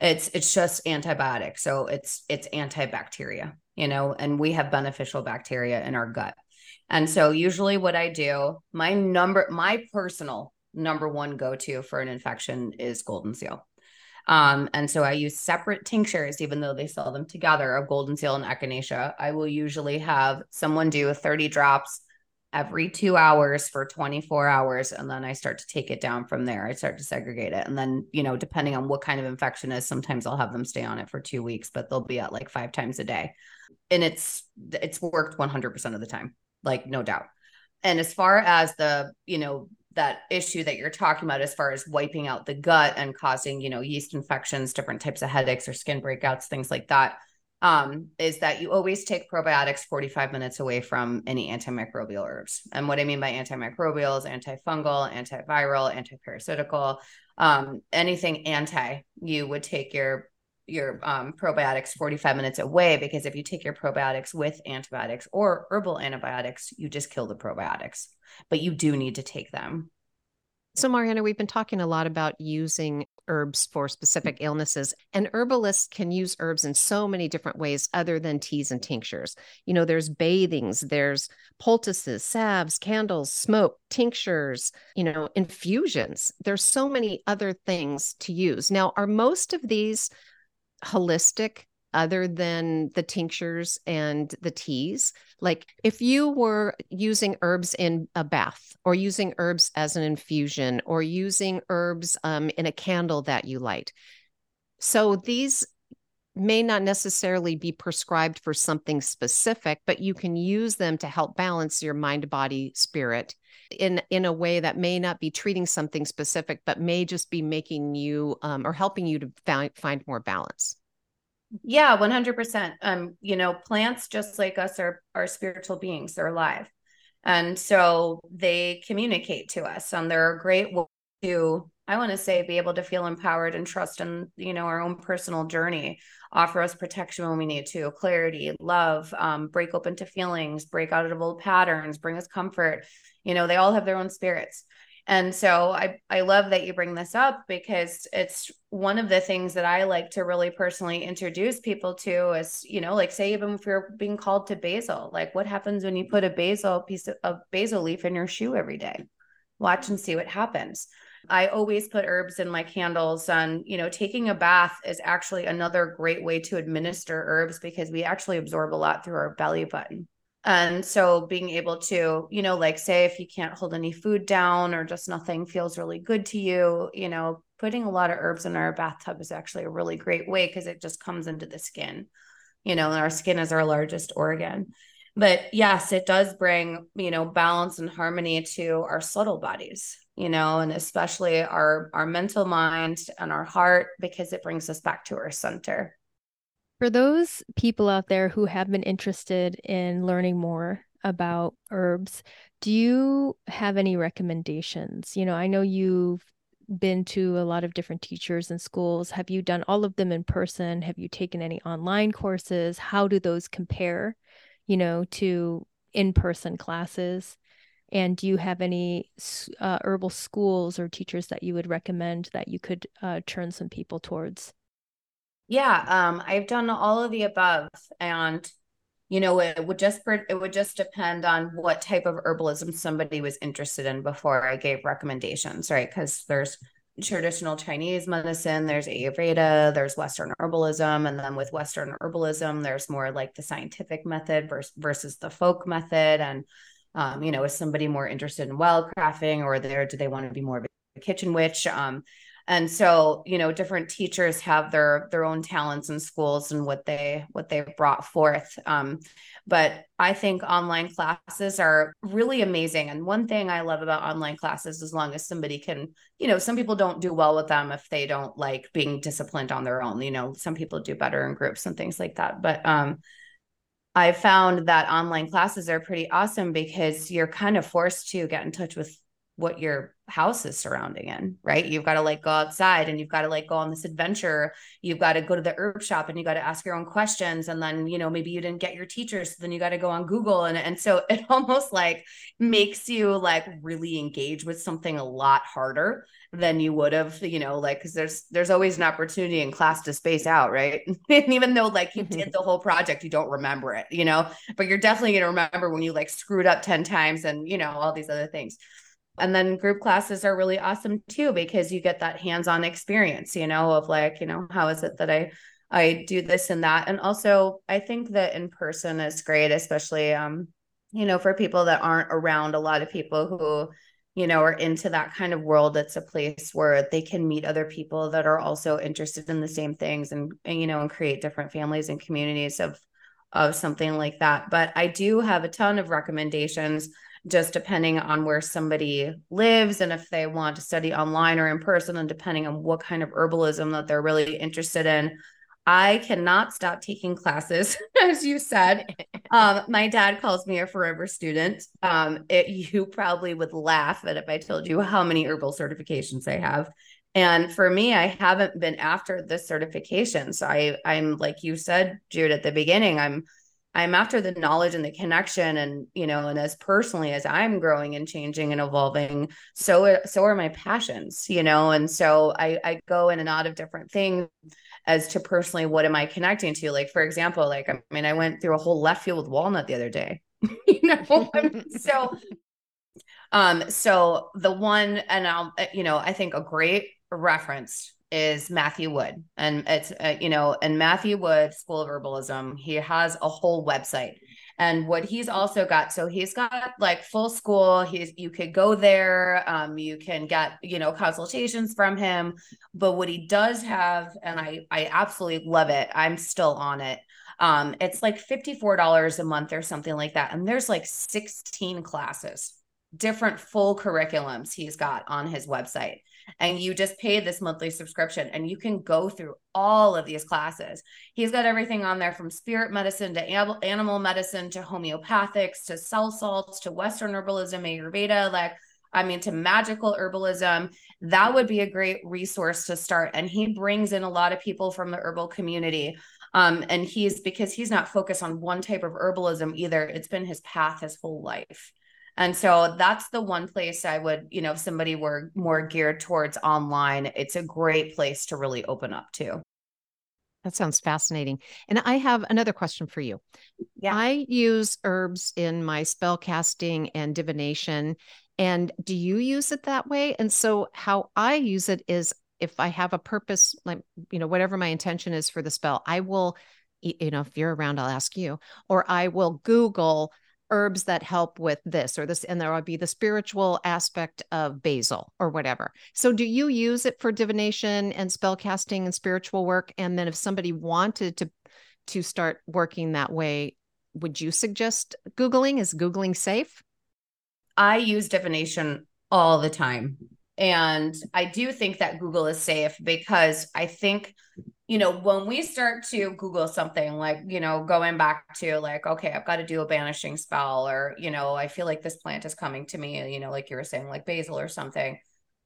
It's it's just antibiotic. So it's it's antibacteria, you know, and we have beneficial bacteria in our gut. And so usually what I do, my number my personal number one go-to for an infection is golden seal. Um, and so I use separate tinctures, even though they sell them together of golden seal and echinacea. I will usually have someone do 30 drops every two hours for 24 hours. And then I start to take it down from there. I start to segregate it. And then, you know, depending on what kind of infection is, sometimes I'll have them stay on it for two weeks, but they'll be at like five times a day. And it's, it's worked 100% of the time, like no doubt. And as far as the, you know, that issue that you're talking about as far as wiping out the gut and causing you know yeast infections different types of headaches or skin breakouts things like that um, is that you always take probiotics 45 minutes away from any antimicrobial herbs. And what I mean by antimicrobial is antifungal, antiviral, antiparasitical, um, anything anti, you would take your your um, probiotics 45 minutes away because if you take your probiotics with antibiotics or herbal antibiotics, you just kill the probiotics. But you do need to take them. So, Marianna, we've been talking a lot about using herbs for specific illnesses, and herbalists can use herbs in so many different ways other than teas and tinctures. You know, there's bathings, there's poultices, salves, candles, smoke, tinctures, you know, infusions. There's so many other things to use. Now, are most of these holistic other than the tinctures and the teas. Like if you were using herbs in a bath or using herbs as an infusion or using herbs um, in a candle that you light. So these may not necessarily be prescribed for something specific, but you can use them to help balance your mind, body, spirit in in a way that may not be treating something specific, but may just be making you um, or helping you to find find more balance. Yeah, 100%. Um, you know, plants just like us are are spiritual beings. They're alive. And so they communicate to us and they're a great way to I want to say be able to feel empowered and trust in, you know, our own personal journey, offer us protection when we need to, clarity, love, um, break open to feelings, break out of old patterns, bring us comfort. You know, they all have their own spirits. And so I I love that you bring this up because it's one of the things that I like to really personally introduce people to is, you know, like say even if you're being called to basil, like what happens when you put a basil piece of, of basil leaf in your shoe every day? Watch and see what happens. I always put herbs in my candles and you know taking a bath is actually another great way to administer herbs because we actually absorb a lot through our belly button. And so being able to, you know, like say if you can't hold any food down or just nothing feels really good to you, you know, putting a lot of herbs in our bathtub is actually a really great way because it just comes into the skin, you know, and our skin is our largest organ. But yes, it does bring, you know, balance and harmony to our subtle bodies, you know, and especially our our mental mind and our heart because it brings us back to our center. For those people out there who have been interested in learning more about herbs, do you have any recommendations? You know, I know you've been to a lot of different teachers and schools. Have you done all of them in person? Have you taken any online courses? How do those compare, you know, to in person classes? And do you have any uh, herbal schools or teachers that you would recommend that you could uh, turn some people towards? Yeah, um, I've done all of the above, and you know, it would just it would just depend on what type of herbalism somebody was interested in before I gave recommendations, right? Because there's traditional Chinese medicine, there's Ayurveda, there's Western herbalism, and then with Western herbalism, there's more like the scientific method versus versus the folk method, and um, you know, is somebody more interested in wildcrafting, or there do they want to be more of a kitchen witch? Um, and so you know different teachers have their their own talents in schools and what they what they've brought forth. Um, but i think online classes are really amazing. And one thing i love about online classes as long as somebody can you know some people don't do well with them if they don't like being disciplined on their own you know some people do better in groups and things like that. But um I found that online classes are pretty awesome because you're kind of forced to get in touch with what your house is surrounding in, right? You've got to like go outside and you've got to like go on this adventure. You've got to go to the herb shop and you got to ask your own questions. And then, you know, maybe you didn't get your teachers. So then you got to go on Google. And, and so it almost like makes you like really engage with something a lot harder than you would have, you know, like, cause there's, there's always an opportunity in class to space out. Right. and even though like you did mm-hmm. the whole project, you don't remember it, you know, but you're definitely going to remember when you like screwed up 10 times and, you know, all these other things and then group classes are really awesome too because you get that hands-on experience you know of like you know how is it that i i do this and that. And also i think that in person is great especially um you know for people that aren't around a lot of people who you know are into that kind of world it's a place where they can meet other people that are also interested in the same things and, and you know and create different families and communities of of something like that. But i do have a ton of recommendations just depending on where somebody lives and if they want to study online or in person, and depending on what kind of herbalism that they're really interested in. I cannot stop taking classes, as you said. Um, my dad calls me a forever student. Um, it, you probably would laugh at if I told you how many herbal certifications I have. And for me, I haven't been after this certification. So I, I'm like you said, Jude, at the beginning, I'm I'm after the knowledge and the connection and you know and as personally as I'm growing and changing and evolving so so are my passions you know? And so I I go in and out of different things as to personally what am I connecting to? Like for example like I mean I went through a whole left field with walnut the other day you know? So um so the one and I'll you know I think a great reference is Matthew Wood. And it's, uh, you know, and Matthew Wood, School of Herbalism, he has a whole website. And what he's also got, so he's got like full school. He's you could go there, um, you can get you know consultations from him. But what he does have, and I I absolutely love it. I'm still on it. Um, it's like fifty four dollars a month or something like that, and there's like sixteen classes, different full curriculums he's got on his website and you just pay this monthly subscription and you can go through all of these classes. He's got everything on there from spirit medicine to animal medicine to homeopathics to cell salts to Western herbalism, Ayurveda, like I mean, to magical herbalism, that would be a great resource to start. And he brings in a lot of people from the herbal community. Um, and he's because he's not focused on one type of herbalism either. It's been his path his whole life. And so that's the one place I would, you know, if somebody were more geared towards online, it's a great place to really open up to. That sounds fascinating. And I have another question for you. Yeah. I use herbs in my spell casting and divination. And do you use it that way? And so, how I use it is if I have a purpose, like, you know, whatever my intention is for the spell, I will, you know, if you're around, I'll ask you, or I will Google herbs that help with this or this and there would be the spiritual aspect of basil or whatever. So do you use it for divination and spell casting and spiritual work? And then if somebody wanted to to start working that way would you suggest googling? Is googling safe? I use divination all the time. And i do think that google is safe because i think you know, when we start to Google something like, you know, going back to like, okay, I've got to do a banishing spell, or, you know, I feel like this plant is coming to me, you know, like you were saying, like basil or something,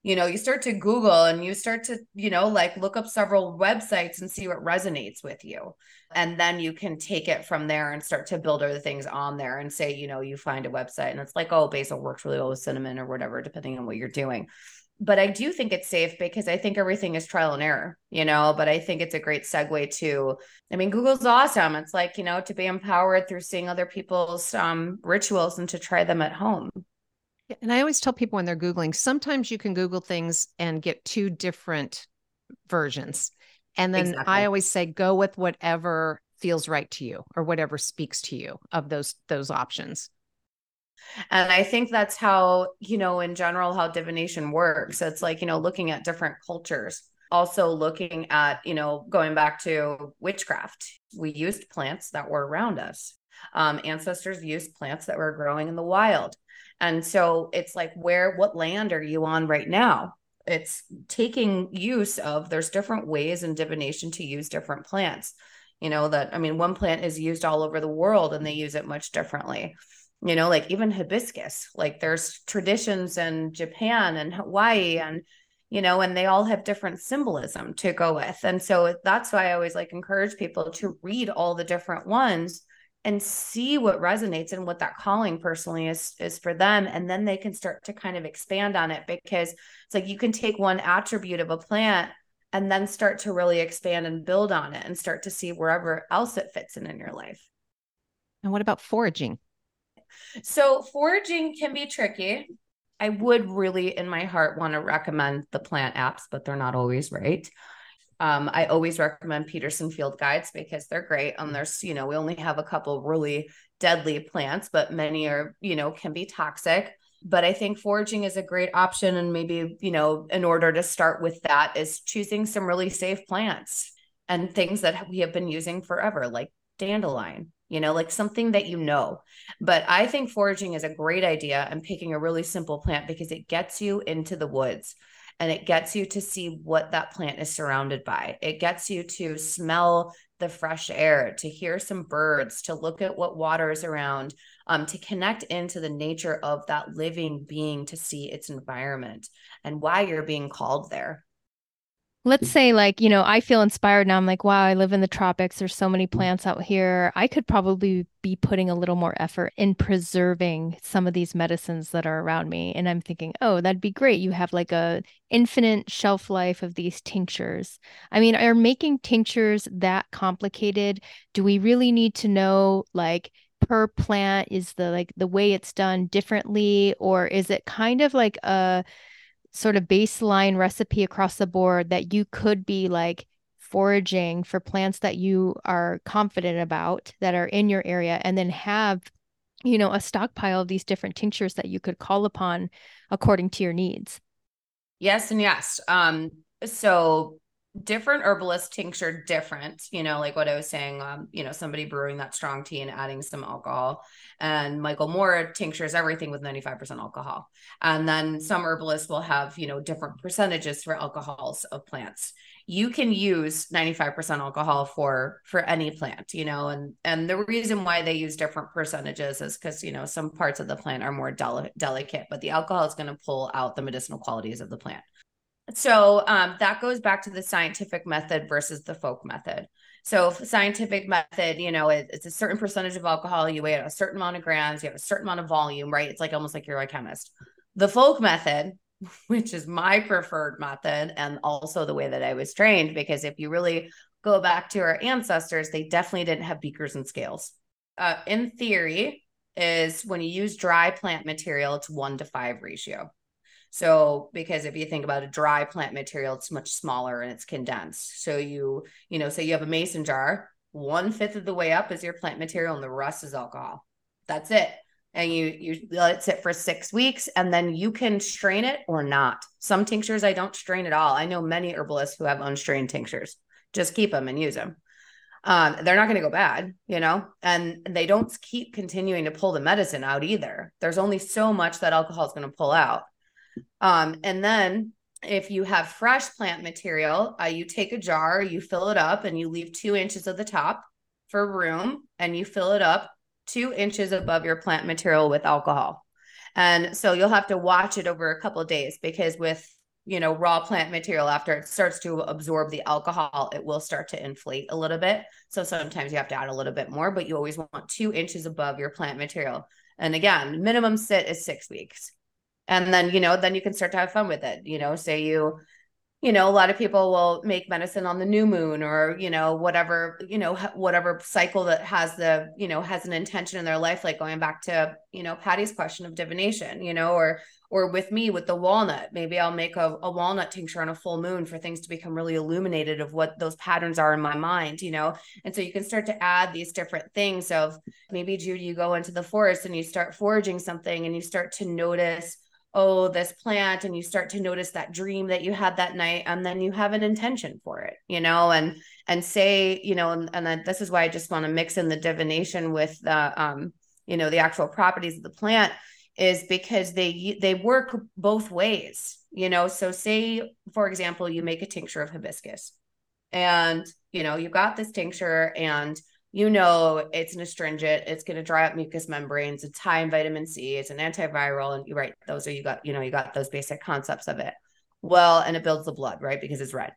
you know, you start to Google and you start to, you know, like look up several websites and see what resonates with you. And then you can take it from there and start to build other things on there and say, you know, you find a website and it's like, oh, basil works really well with cinnamon or whatever, depending on what you're doing but I do think it's safe because I think everything is trial and error, you know. But I think it's a great segue to, I mean, Google's awesome. It's like, you know, to be empowered through seeing other people's um, rituals and to try them at home. Yeah, And I always tell people when they're Googling, sometimes you can Google things and get two different versions. And then exactly. I always say, go with whatever feels right to you or whatever speaks to you of those those options. And I think that's how, you know, in general, how divination works. It's like, you know, looking at different cultures, also looking at, you know, going back to witchcraft. We used plants that were around us. Um, ancestors used plants that were growing in the wild. And so it's like, where, what land are you on right now? It's taking use of, there's different ways in divination to use different plants. You know, that, I mean, one plant is used all over the world and they use it much differently you know like even hibiscus like there's traditions in japan and hawaii and you know and they all have different symbolism to go with. And so that's why i always like encourage people to read all the different ones and see what resonates and what that calling personally is is for them. And then they can start to kind of expand on it because it's like you can take one attribute of a plant and then start to really expand and build on it and start to see wherever else it fits in in your life. And what about foraging so foraging can be tricky. I would really, in my heart, want to recommend the plant apps, but they're not always right. Um, I always recommend Peterson Field Guides because they're great. And there's, you know, we only have a couple really deadly plants, but many are, you know, can be toxic. But I think foraging is a great option. And maybe, you know, in order to start with that, is choosing some really safe plants and things that we have been using forever, like dandelion, you know, like something that you know. But I think foraging is a great idea and picking a really simple plant because it gets you into the woods and it gets you to see what that plant is surrounded by. It gets you to smell the fresh air, to hear some birds, to look at what water is around, um, to connect into the nature of that living being, to see its environment and why you're being called there let's say like you know i feel inspired now. I'm like wow i live in the tropics. There's so many mm. plants out here. I could probably be putting a little more effort in preserving some of these medicines that are around me. And i'm thinking oh that'd be great. You have like a infinite shelf life of these tinctures. I mean are making tinctures that complicated? Do we really need to know like per plant is the like the way it's done differently? Or is it kind of like a sort of baseline recipe across the board that you could be like foraging for plants that you are confident about that are in your area and then have you know a stockpile of these different tinctures that you could call upon according to your needs. Yes and yes. Um so different herbalists tincture different you know like what i was saying um you know somebody brewing that strong tea and adding some alcohol. And michael moore tinctures everything with 95% alcohol. And then some herbalists will have you know different percentages for alcohols of plants. You can use 95% alcohol for for any plant you know and and the reason why they use different percentages is because you know some parts of the plant are more del- delicate but the alcohol is going to pull out the medicinal qualities of the plant so um, that goes back to the scientific method versus the folk method. So scientific method, you know, it, it's a certain percentage of alcohol. You weigh a certain amount of grams. You have a certain amount of volume, right? It's like almost like you're a chemist. The folk method, which is my preferred method, and also the way that I was trained, because if you really go back to our ancestors, they definitely didn't have beakers and scales. Uh, in theory, is when you use dry plant material, it's one to five ratio. So, because if you think about a dry plant material, it's much smaller and it's condensed. So, you, you know, say you have a mason jar, one fifth of the way up is your plant material and the rest is alcohol. That's it. And you you let it sit for six weeks and then you can strain it or not. Some tinctures I don't strain at all. I know many herbalists who have unstrained tinctures. Just keep them and use them. Um, they're not going to go bad, you know, and they don't keep continuing to pull the medicine out either. There's only so much that alcohol is going to pull out. Um, and then if you have fresh plant material, uh, you take a jar, you fill it up, and you leave two inches of the top for room, and you fill it up two inches above your plant material with alcohol. And so you'll have to watch it over a couple of days because with you know raw plant material after it starts to absorb the alcohol it will start to inflate a little bit. So sometimes you have to add a little bit more but you always want two inches above your plant material. And again minimum sit is six weeks and then you know then you can start to have fun with it you know say you you know a lot of people will make medicine on the new moon or you know whatever you know whatever cycle that has the you know has an intention in their life like going back to you know patty's question of divination you know or or with me with the walnut. Maybe i'll make a, a walnut tincture on a full moon for things to become really illuminated of what those patterns are in my mind you know? And so you can start to add these different things of maybe judy you go into the forest and you start foraging something and you start to notice oh this plant and you start to notice that dream that you had that night and then you have an intention for it you know and and say you know and, and then this is why i just want to mix in the divination with the um you know the actual properties of the plant is because they they work both ways you know. So say for example you make a tincture of hibiscus and you know you got this tincture and you know it's an astringent it's going to dry up mucous membranes it's high in vitamin c it's an antiviral and you're right those are you got you know you got those basic concepts of it. Well and it builds the blood right because it's red.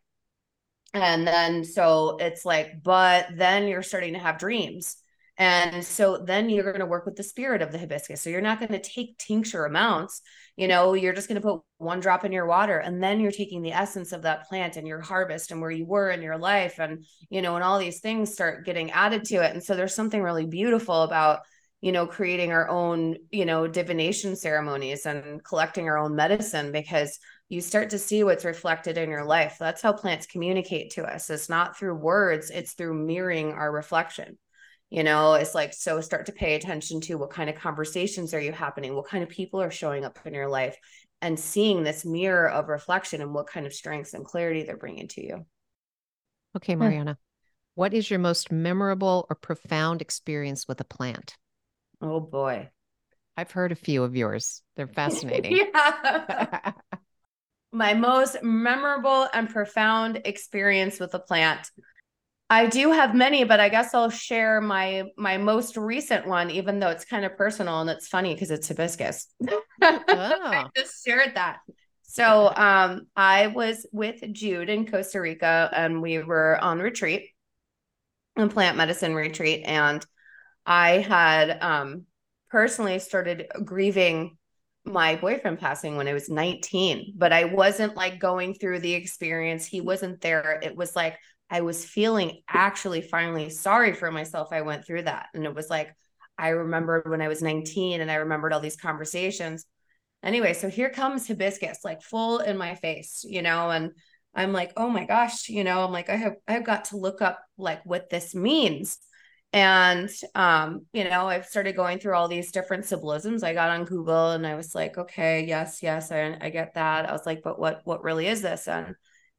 And then so it's like but then you're starting to have dreams and so then you're going to work with the spirit of the hibiscus. So you're not going to take tincture amounts, you know, you're just going to put one drop in your water and then you're taking the essence of that plant and your harvest and where you were in your life and you know, and all these things start getting added to it. And so there's something really beautiful about you know creating our own you know divination ceremonies and collecting our own medicine because you start to see what's reflected in your life that's how plants communicate to us it's not through words it's through mirroring our reflection you know it's like so start to pay attention to what kind of conversations are you happening what kind of people are showing up in your life and seeing this mirror of reflection and what kind of strengths and clarity they're bringing to you. Okay marianna what is your most memorable or profound experience with a plant? Oh boy. I've heard a few of yours. They're fascinating. Yeah. My most memorable and profound experience with a plant I do have many, but I guess I'll share my my most recent one, even though it's kind of personal and it's funny because it's hibiscus. Oh. I just shared that. So um, I was with Jude in Costa Rica and we were on retreat, a plant medicine retreat, and I had um, personally started grieving my boyfriend passing when I was 19, but I wasn't like going through the experience. He wasn't there. It was like I was feeling actually finally sorry for myself. I went through that. And it was like, I remembered when I was 19 and I remembered all these conversations. Anyway, so here comes hibiscus, like full in my face, you know, and I'm like, oh my gosh, you know, I'm like, I have I've got to look up like what this means. And um, you know, I've started going through all these different symbolisms. I got on Google and I was like, okay, yes, yes, I, I get that. I was like, but what what really is this? And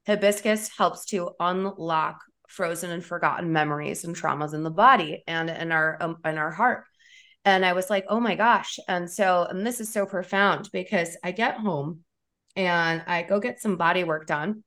Hibiscus helps to unlock frozen and forgotten memories and traumas in the body and in our um, in our heart. And I was like, "Oh my gosh." And so and this is so profound because I get home and I go get some body work done.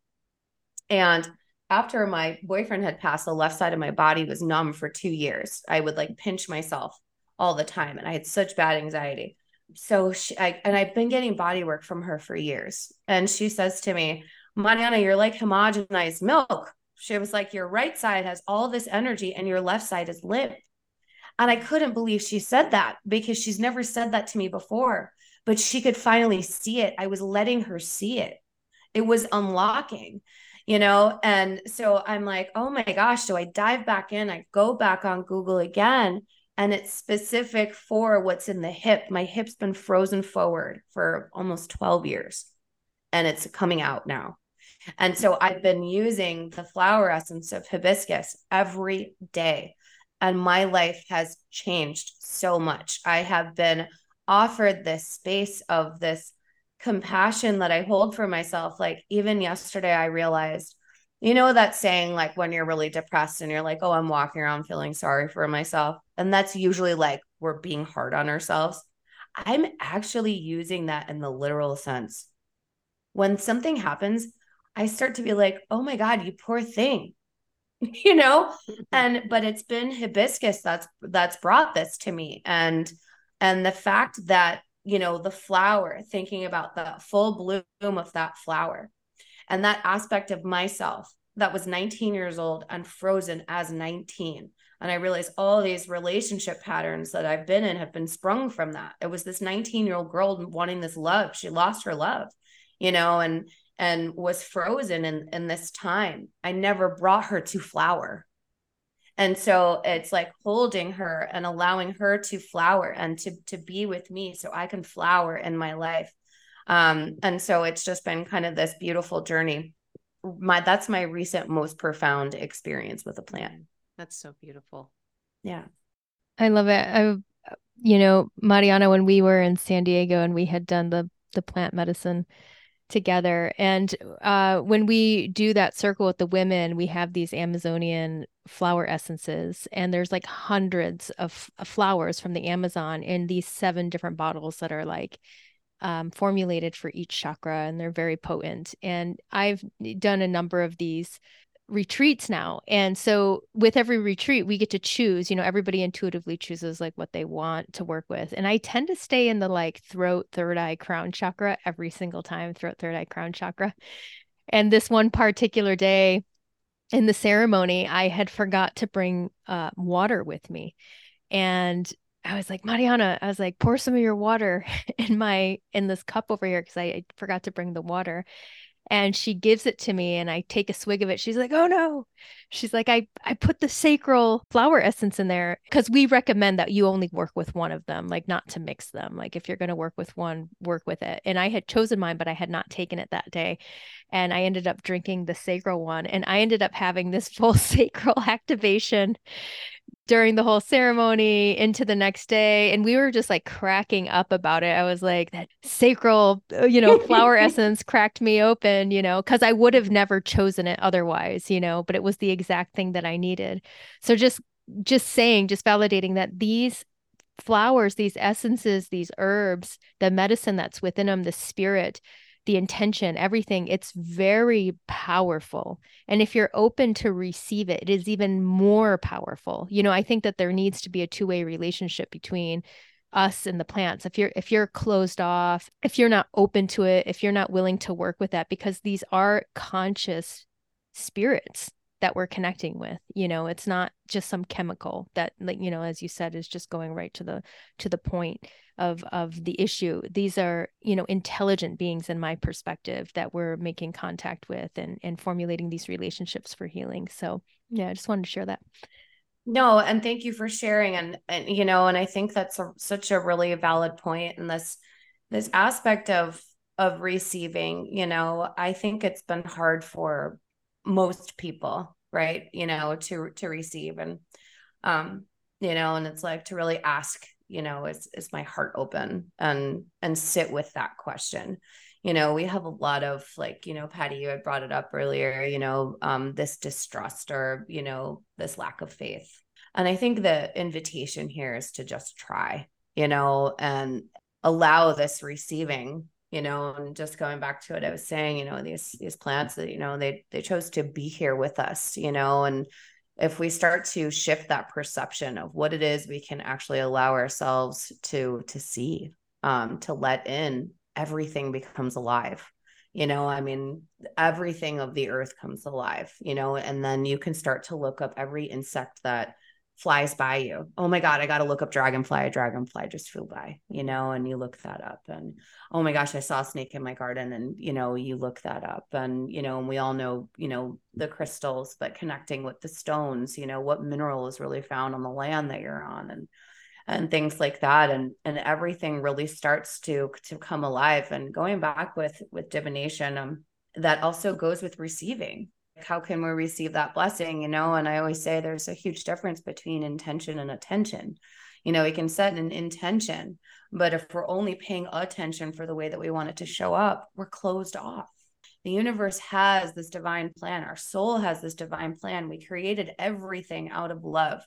And after my boyfriend had passed, the left side of my body was numb for 2 years. I would like pinch myself all the time and I had such bad anxiety. So she I, and I've been getting body work from her for years. And she says to me, Marianna, you're like homogenized milk. She was like, Your right side has all this energy and your left side is limp. And I couldn't believe she said that because she's never said that to me before, but she could finally see it. I was letting her see it. It was unlocking, you know? And so I'm like, oh my gosh. So I dive back in, I go back on Google again, and it's specific for what's in the hip. My hip's been frozen forward for almost 12 years and it's coming out now. And so I've been using the flower essence of hibiscus every day. And my life has changed so much. I have been offered this space of this compassion that I hold for myself. Like, even yesterday, I realized, you know, that saying, like, when you're really depressed and you're like, oh, I'm walking around feeling sorry for myself. And that's usually like we're being hard on ourselves. I'm actually using that in the literal sense. When something happens, I start to be like, oh my God, you poor thing. you know? Mm-hmm. and but it's been hibiscus that's that's brought this to me. And and the fact that, you know, the flower, thinking about the full bloom of that flower and that aspect of myself that was 19 years old and frozen as 19 and i realized all these relationship patterns that i've been in have been sprung from that it was this 19 year old girl wanting this love she lost her love you know and and was frozen in in this time. I never brought her to flower. And so it's like holding her and allowing her to flower and to to be with me so i can flower in my life. Um and so it's just been kind of this beautiful journey. My that's my recent most profound experience with a plant. That's so beautiful. Yeah. I love it. I you know marianna when we were in san diego and we had done the the plant medicine together. And uh, when we do that circle with the women, we have these Amazonian flower essences, and there's like hundreds of, of flowers from the Amazon in these seven different bottles that are like um, formulated for each chakra, and they're very potent. And I've done a number of these retreats now. And so with every retreat, we get to choose, you know, everybody intuitively chooses like what they want to work with. And I tend to stay in the like throat, third eye, crown chakra every single time, throat, third eye, crown chakra. And this one particular day in the ceremony, I had forgot to bring uh, water with me. And I was like, Marianna, I was like, pour some of your water in my in this cup over here because I, I forgot to bring the water and she gives it to me and I take a swig of it. She's like, "Oh no." She's like, "I I put the sacral flower essence in there cuz we recommend that you only work with one of them, like not to mix them. Like if you're going to work with one, work with it." And I had chosen mine, but I had not taken it that day. And I ended up drinking the sacral one and I ended up having this full sacral activation during the whole ceremony into the next day and we were just like cracking up about it. I was like that sacral uh, you know flower essence cracked me open you know because i would have never chosen it otherwise you know but it was the exact thing that i needed. So just just saying just validating that these flowers these essences these herbs the medicine that's within them the spirit the intention, everything, it's very powerful. And if you're open to receive it, it is even more powerful. You know, I think that there needs to be a two-way relationship between us and the plants. If you're if you're closed off, if you're not open to it, if you're not willing to work with that because these are conscious spirits that we're connecting with you know it's not just some chemical that like you know as you said is just going right to the to the point of of the issue. These are you know intelligent beings in my perspective that we're making contact with and and formulating these relationships for healing. So yeah i just wanted to share that. No and thank you for sharing and and you know and i think that's a, such a really valid point in this this aspect of of receiving you know i think it's been hard for most people right you know to to receive and um you know and it's like to really ask you know is is my heart open and and sit with that question. You know we have a lot of like you know patty you had brought it up earlier you know um this distrust or you know this lack of faith. And i think the invitation here is to just try you know and allow this receiving you know and just going back to what i was saying you know these these plants that you know they they chose to be here with us you know and if we start to shift that perception of what it is we can actually allow ourselves to to see um to let in everything becomes alive. You know i mean everything of the earth comes alive you know and then you can start to look up every insect that flies by you. Oh my God, I got to look up dragonfly. A dragonfly just flew by, you know, and you look that up. And oh my gosh, I saw a snake in my garden. And, you know, you look that up. And, you know, and we all know, you know, the crystals, but connecting with the stones, you know, what mineral is really found on the land that you're on and, and things like that and and everything really starts to to come alive and going back with with divination um that also goes with receiving how can we receive that blessing you know? And i always say there's a huge difference between intention and attention. You know we can set an intention but if we're only paying attention for the way that we want it to show up we're closed off. The universe has this divine plan. Our soul has this divine plan. We created everything out of love.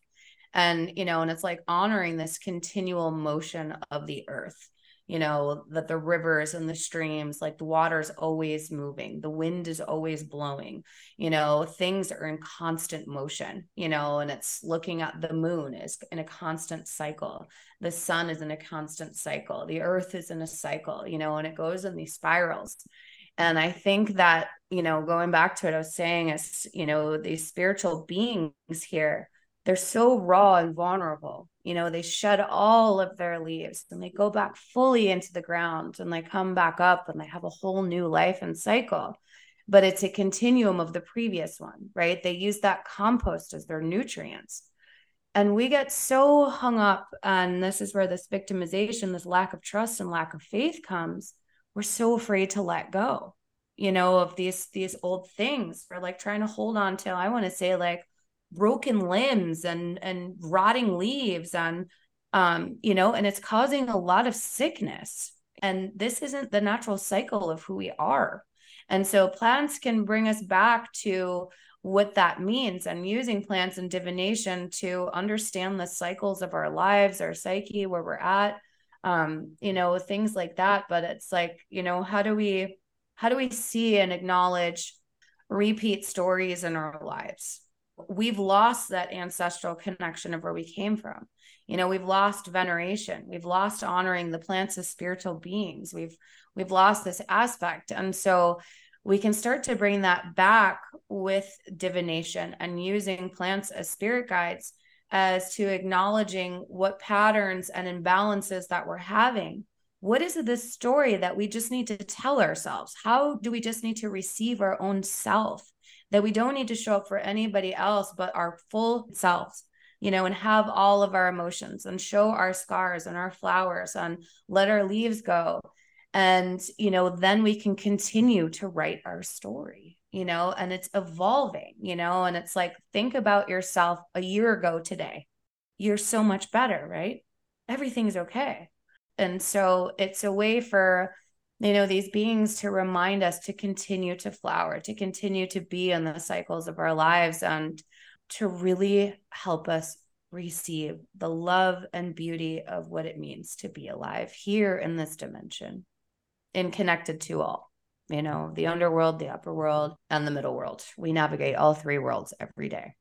And you know and it's like honoring this continual motion of the earth you know that the rivers and the streams like the water's always moving the wind is always blowing you know things are in constant motion you know and it's looking at the moon is in a constant cycle the sun is in a constant cycle the earth is in a cycle you know and it goes in these spirals. And I think that, you know, going back to what I was saying is, you know, these spiritual beings here, they're so raw and vulnerable. You know, they shed all of their leaves and they go back fully into the ground and they come back up and they have a whole new life and cycle. But it's a continuum of the previous one, right? They use that compost as their nutrients. And we get so hung up, and this is where this victimization, this lack of trust and lack of faith comes we're so afraid to let go you know of these these old things we're like trying to hold on to i want to say like broken limbs and and rotting leaves and um you know and it's causing a lot of sickness. And this isn't the natural cycle of who we are. And so plants can bring us back to what that means and using plants and divination to understand the cycles of our lives our psyche where we're at um you know things like that. But it's like you know how do we how do we see and acknowledge repeat stories in our lives we've lost that ancestral connection of where we came from you know we've lost veneration we've lost honoring the plants as spiritual beings we've we've lost this aspect and so we can start to bring that back with divination and using plants as spirit guides as to acknowledging what patterns and imbalances that we're having. What is this story that we just need to tell ourselves? How do we just need to receive our own self? That we don't need to show up for anybody else but our full selves, you know, and have all of our emotions and show our scars and our flowers and let our leaves go. And, you know, then we can continue to write our story you know, and it's evolving, you know, and it's like, think about yourself a year ago today. You're so much better, right? Everything's okay. And so it's a way for, you know, these beings to remind us to continue to flower, to continue to be in the cycles of our lives and to really help us receive the love and beauty of what it means to be alive here in this dimension and connected to all you know, the underworld, the upper world, and the middle world. We navigate all three worlds every day.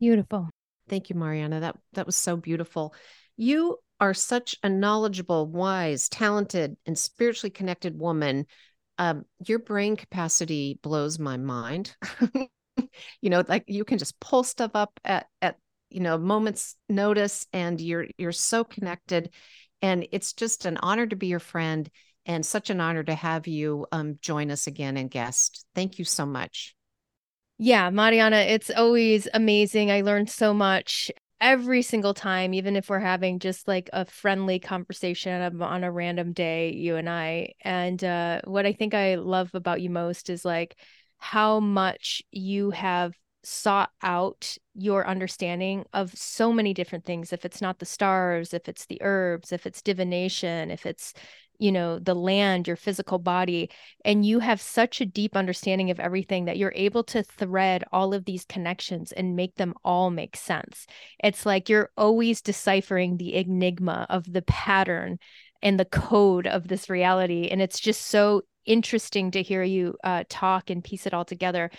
Beautiful. Thank you, Marianna. That that was so beautiful. You are such a knowledgeable, wise, talented, and spiritually connected woman. Um, your brain capacity blows my mind. you know, like you can just pull stuff up at at you know moments notice, and you're you're so connected. And it's just an honor to be your friend and such an honor to have you um, join us again and guest. Thank you so much. Yeah, Marianna, it's always amazing. I learned so much every single time, even if we're having just like a friendly conversation on a random day, you and I. And uh, what I think I love about you most is like how much you have sought out your understanding of so many different things if it's not the stars if it's the herbs if it's divination if it's you know the land your physical body and you have such a deep understanding of everything that you're able to thread all of these connections and make them all make sense. It's like you're always deciphering the enigma of the pattern and the code of this reality and it's just so interesting to hear you uh, talk and piece it all together.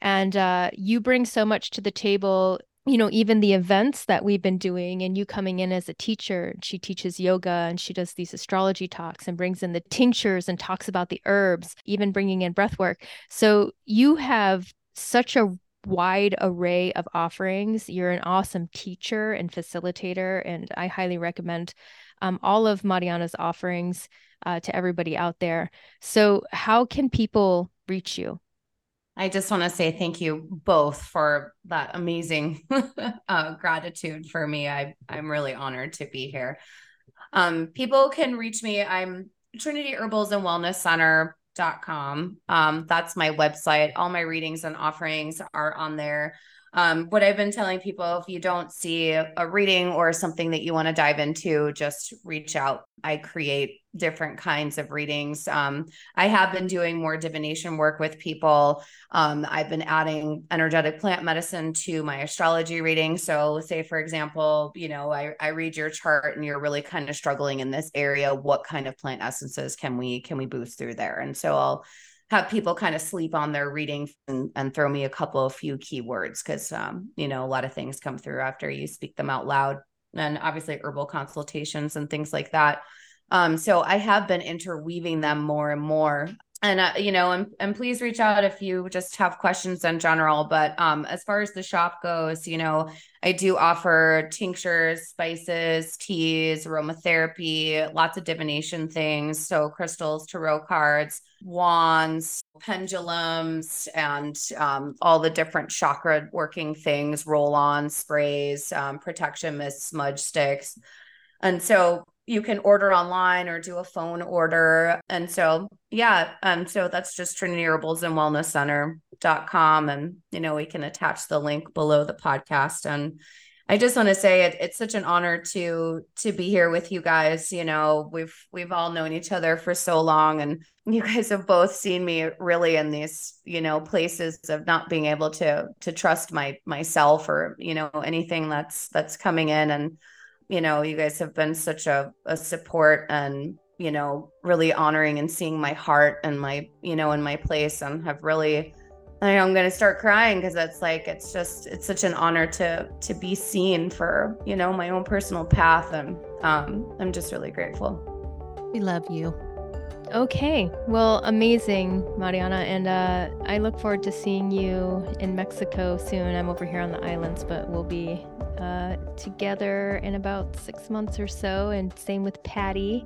And uh, you bring so much to the table you know, even the events that we've been doing, and you coming in as a teacher, she teaches yoga and she does these astrology talks and brings in the tinctures and talks about the herbs, even bringing in breath work. So you have such a wide array of offerings. You're an awesome teacher and facilitator, and I highly recommend um, all of Marianna's offerings uh, to everybody out there. So, how can people reach you? I just want to say thank you both for that amazing uh, gratitude for me. I I'm really honored to be here. Um, people can reach me. I'm Trinity Herbals and Wellness Center.com. Um, that's my website. All my readings and offerings are on there um, what I've been telling people if you don't see a reading or something that you want to dive into, just reach out. I create different kinds of readings. Um, I have been doing more divination work with people. Um, I've been adding energetic plant medicine to my astrology reading. So, say for example, you know, I, I read your chart and you're really kind of struggling in this area. What kind of plant essences can we can we boost through there? And so I'll have people kind of sleep on their reading and, and throw me a couple of few keywords because um, you know a lot of things come through after you speak them out loud and obviously herbal consultations and things like that. Um, so i have been interweaving them more and more and uh, you know and, and please reach out if you just have questions in general. But um as far as the shop goes you know i do offer tinctures spices teas aromatherapy lots of divination things so crystals tarot cards wands pendulums and um, all the different chakra working things roll on sprays um, protection mist smudge sticks. And so you can order online or do a phone order. And so, yeah, um, so that's just Trinity Herbals and Wellness Center.com. And, you know, we can attach the link below the podcast. And I just want to say it, it's such an honor to to be here with you guys. You know, we've we've all known each other for so long and you guys have both seen me really in these, you know, places of not being able to to trust my myself or, you know, anything that's that's coming in and you know, you guys have been such a, a support and, you know, really honoring and seeing my heart and my, you know, in my place and have really I know I'm to start crying because it's like it's just it's such an honor to to be seen for you know my own personal path and um, I'm just really grateful. We love you. Okay, well, amazing, Marianna, and uh, I look forward to seeing you in Mexico soon. I'm over here on the islands, but we'll be uh, together in about six months or so, and same with Patty.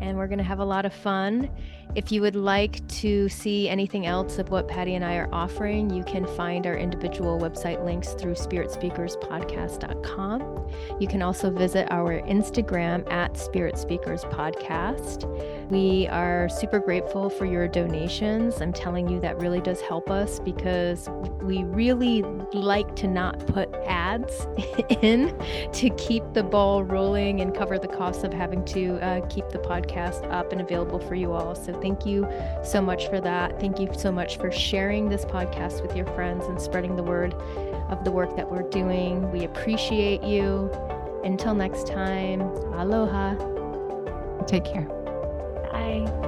And we're going to have a lot of fun. If you would like to see anything else of what Patty and I are offering, you can find our individual website links through spiritspeakerspodcast.com. You can also visit our Instagram at Spirit Speakers Podcast. We are super grateful for your donations. I'm telling you, that really does help us because we really like to not put ads in to keep the ball rolling and cover the costs of having to uh, keep the podcast up and available for you all. So Thank you so much for that. Thank you so much for sharing this podcast with your friends and spreading the word of the work that we're doing. We appreciate you. Until next time, aloha. Take care. Bye.